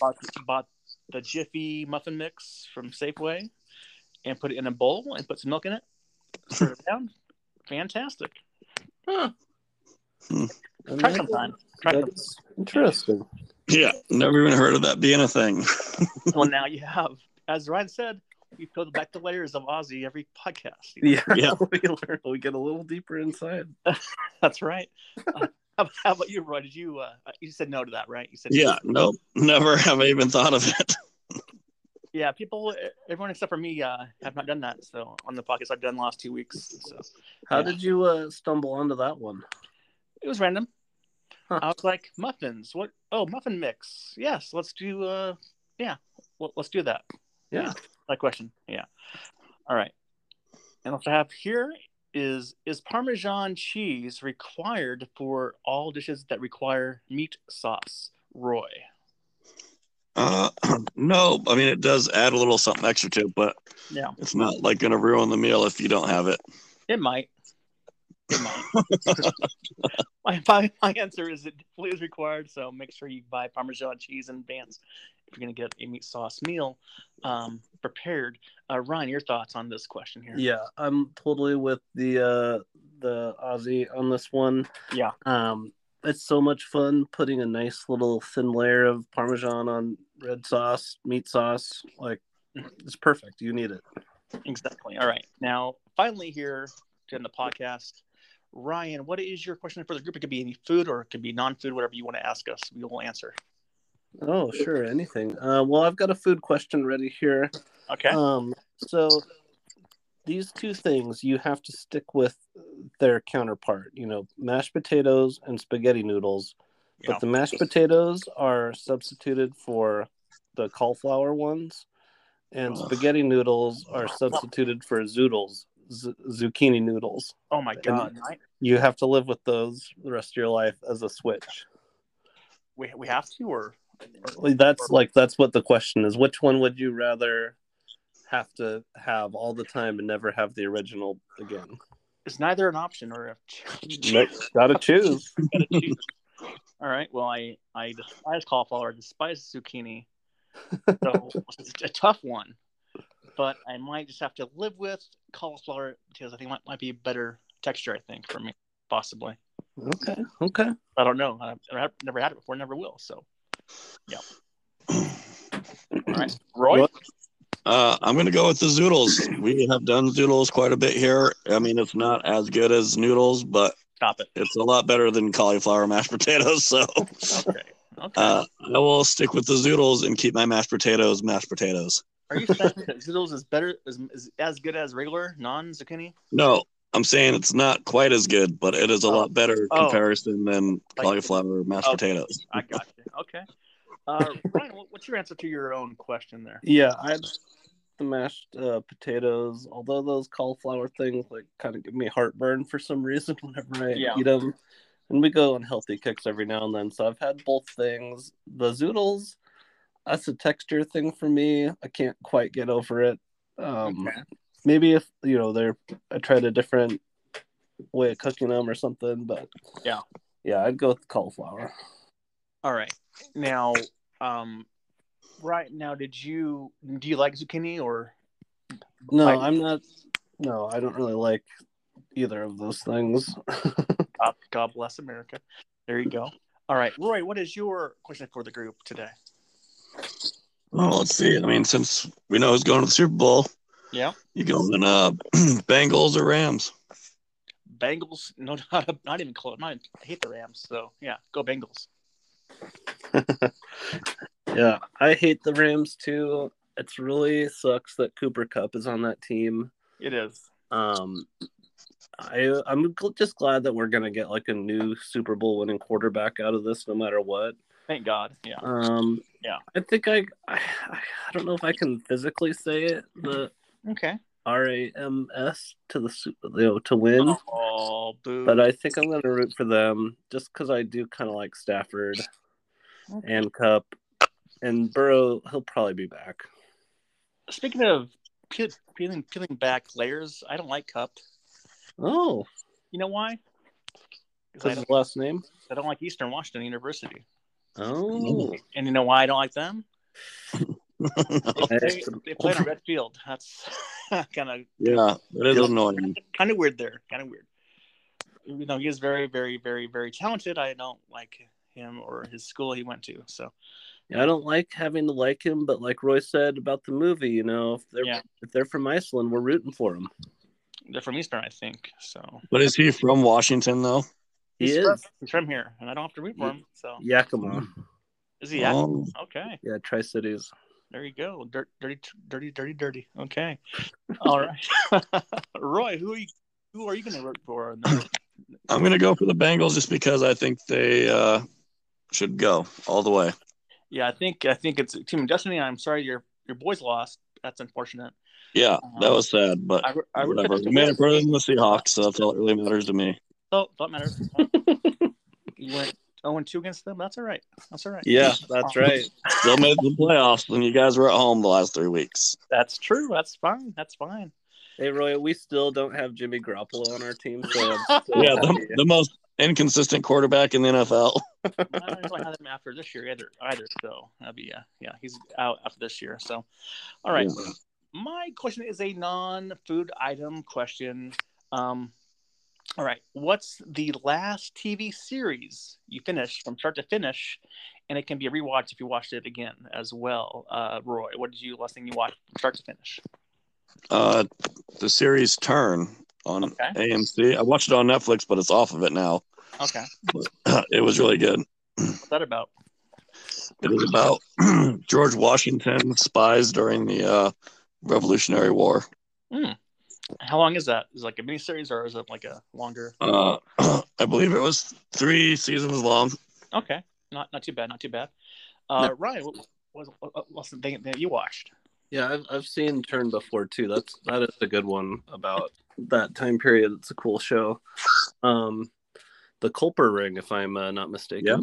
bought, bought the Jiffy muffin mix from Safeway and put it in a bowl and put some milk in it. Stir it down. Fantastic. Huh. Hmm. Try sometime. Try sometime. Interesting. Yeah, never even heard of that being a thing. Well, now you have, as Ryan said, we peel back the layers of Aussie every podcast. you know? Yeah, Yeah. we learn. We get a little deeper inside. That's right. Uh, how, how about you, Roy? Did you uh, you said no to that, right? You said Yeah, no, never have I even thought of it. Yeah, people, everyone except for me, uh, have not done that. So on the podcast, I've done the last two weeks. So How Yeah. did you uh, stumble onto that one? it was random. Huh. I was like, muffins. What? Oh, muffin mix. Yes, let's do. Uh, yeah, well, let's do that. Yeah. That question. Yeah. All right. And what I have here is is Parmesan cheese required for all dishes that require meat sauce? Roy. Uh, no, I mean it does add a little something extra to it, but Yeah, it's not like going to ruin the meal if you don't have it. it might. It might. my, my my answer is it is required. So make sure you buy Parmesan cheese in advance if you're going to get a meat sauce meal um, prepared. Uh, Ryan, your thoughts on this question here? Yeah, I'm totally with the uh, the Aussie on this one. Yeah. Um, it's so much fun putting a nice little thin layer of Parmesan on red sauce, meat sauce. Like, it's perfect. You need it. Exactly. All right. Now, finally, here to end the podcast, Ryan, what is your question for the group? It could be any food or it could be non-food, whatever you want to ask us. We will answer. Oh, sure, anything. Uh, well, I've got a food question ready here. Okay. Um, so these two things you have to stick with their counterpart. You know, mashed potatoes and spaghetti noodles. But the mashed potatoes are substituted for the cauliflower ones, and Ugh. spaghetti noodles are substituted for zoodles, z- zucchini noodles. oh my God. I, You have to live with those the rest of your life as a switch. we, we have to, or That's like that's what the question is. Which one would you rather have to have all the time and never have the original again? It's neither an option or a Gotta choose. gotta choose. All right. Well, I I despise cauliflower, despise zucchini, so it's a tough one. But I might just have to live with cauliflower because I think it might be a better texture. I think for me, possibly. Okay. Okay. I don't know. I've never had it before. Never will. So, yeah. All right, Roy. Uh, I'm going to go with the zoodles. We have done zoodles quite a bit here. I mean, it's not as good as noodles, but Stop it. it's a lot better than cauliflower mashed potatoes. So Okay. Okay. uh, I will stick with the zoodles and keep my mashed potatoes mashed potatoes. Are you saying that zoodles is better is, is as good as regular non zucchini? No, I'm saying it's not quite as good, but it is a Oh. lot better Oh. comparison than Like- cauliflower mashed Okay. potatoes. I got you. Okay. Uh, Ryan, what's your answer to your own question there? Yeah, I the mashed uh, potatoes. Although those cauliflower things like kind of give me heartburn for some reason whenever I Yeah. eat them. And we go on healthy kicks every now and then, so I've had both things. The zoodles, that's a texture thing for me. I can't quite get over it. Um, Okay. Maybe if you know they're, I tried a different way of cooking them or something, but Yeah. yeah, I'd go with cauliflower. All right. Now, um, right now, did you do you like zucchini or No, I- I'm not. No, I don't really like either of those things. God, God bless America? There you go. All right, Roy, what is your question for the group today? Well, let's see. I mean, since we know who's going to the Super Bowl, Yeah, you going uh, Bengals or Rams? Bengals. No, not, not even close. Not, I hate the Rams. So yeah, go Bengals. yeah, I hate the Rams too. It's really sucks that Cooper Kupp is on that team. It is. Um, I I'm just glad that we're gonna get like a new Super Bowl winning quarterback out of this, no matter what. Thank God. Yeah. Um. Yeah. I think I I, I don't know if I can physically say it. The Okay. R A M S to the Super, you know, to win. Oh, boo. But I think I'm gonna root for them just because I do kind of like Stafford Okay. and Kupp and Burrow. He'll probably be back. Speaking of peel, peeling peeling back layers, I don't like Kupp. Oh, You know why? 'Cause I because don't, his last name. I don't like Eastern Washington University. Oh, And you know why I don't like them? They, Hey. they played on red field. That's kind of yeah, it is annoying. kind of weird there. Kind of weird. You know, he is very, very, very, very talented. I don't like him or his school he went to. So Yeah, I don't like having to like him, but like Roy said about the movie, you know, if they're Yeah. if they're from Iceland, we're rooting for them. they're from Eastern, I think. So But is he from Washington though? He he's is From, he's from here, and I don't have to root for him. So Yakima. is he? Yeah. Oh, Okay. Yeah, Tri Cities. There you go. Dirt, dirty, dirty, dirty, dirty. Okay. All right. Roy, who are you? Who are you going to root for? I'm gonna go for the Bengals just because I think they uh, should go all the way. Yeah, I think I think it's Team Destiny. I'm sorry your your boys lost. That's unfortunate. Yeah, that was sad, but I, I whatever. We made it further than the Seahawks, so that's all that really matters to me. So that matters. you went 0 2 against them. That's all right. That's all right. Yeah, that's right. Still made the playoffs, and you guys were at home the last three weeks. That's true. That's fine. That's fine. Hey Roy, we still don't have Jimmy Garoppolo on our team, so Yeah, the, the most inconsistent quarterback in the NFL. I don't have him after this year either. Either so that'd be yeah, yeah. He's out after this year. So, all right. Yeah. My question is a non-food item question. Um, all right. What's the last TV series you finished from start to finish? And it can be a rewatch if you watched it again as well. Uh, Roy, what did you last thing you watched from start to finish? Uh, the series Turn on Okay. AMC. I watched it on Netflix, but it's off of it now. Okay. it was really good. What's that about? It was about George Washington spies during the uh, Revolutionary War. How long is that? Is it like a miniseries or is it like a longer? Uh, I believe it was three seasons long. Okay, not not too bad, not too bad. Uh, Ryan, what was what, what's the thing that you watched? Yeah, I've I've seen Turn before too. That's that is a good one about that time period. It's a cool show. Um, the Culper Ring, if I'm uh, not mistaken. Yeah.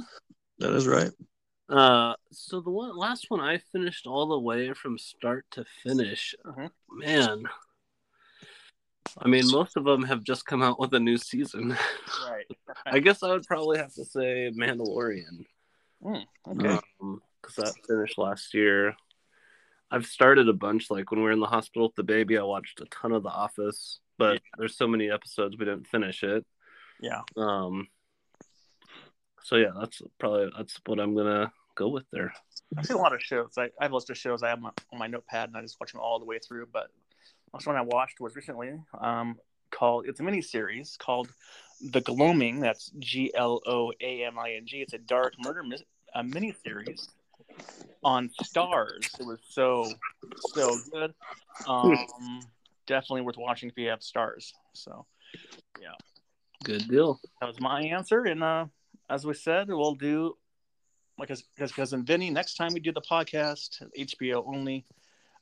That is right. Uh, so the one last one I finished all the way from start to finish. Mhm. Man, I mean, most of them have just come out with a new season. Right. I guess I would probably have to say Mandalorian. Mm, okay. because that finished last year. I've started a bunch. Like when we were in the hospital with the baby, I watched a ton of The Office, but Yeah. there's so many episodes we didn't finish it. yeah. Um, so yeah, that's probably that's what I'm gonna go with there. I've seen a lot of shows. I, I have a list of shows I have my, on my notepad, and I just watch them all the way through. But one I watched was recently um, called. It's a mini series called The Gloaming. That's G L O A M I N G. It's a dark murder mis- a mini series on Starz. It was so so good. Um, definitely worth watching if you have Starz. So yeah, Good deal. that was my answer. And uh, as we said, we'll do like his cousin Vinny next time we do the podcast, HBO only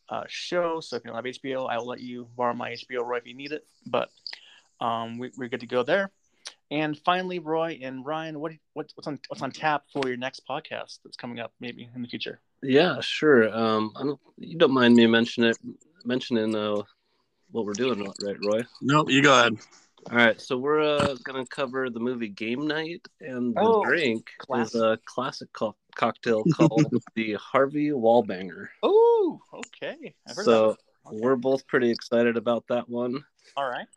uh, show. So if you don't have HBO, I will let you borrow my HBO, Roy, if you need it. But um, we, we're good to go there. And finally, Roy and Ryan, what, what what's on what's on tap for your next podcast that's coming up maybe in the future? Yeah, sure. Um, I don't. You don't mind me mentioning it, mentioning uh, what we're doing, right, Roy? No, you go ahead. All right, so we're uh, gonna cover the movie Game Night, and the Oh, drink classic. is a classic co- cocktail called the Harvey Wallbanger. Oh, okay. I've heard So that. Okay. we're both pretty excited about that one. All right.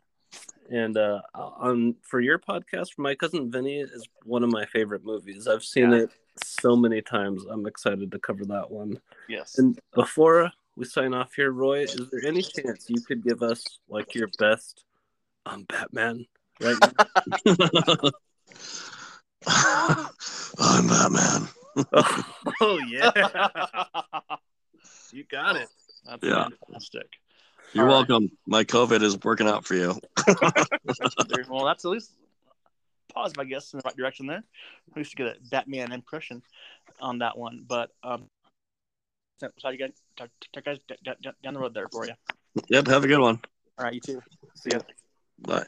And uh, on for your podcast, my cousin Vinny is one of my favorite movies. I've seen Yeah. it so many times. I'm excited to cover that one. Yes. And before we sign off here, Roy, is there any chance you could give us like your best um, Batman right? I'm Batman oh yeah, you got it. That's yeah. fantastic. You're All welcome. Right. My COVID is working out for you. well, that's at least pause, I guess, in the right direction there. I used to get a Batman impression on that one, but um, so you guys, guys down the road there for you. Yep. Have a good one. All right. You too. See you. Bye.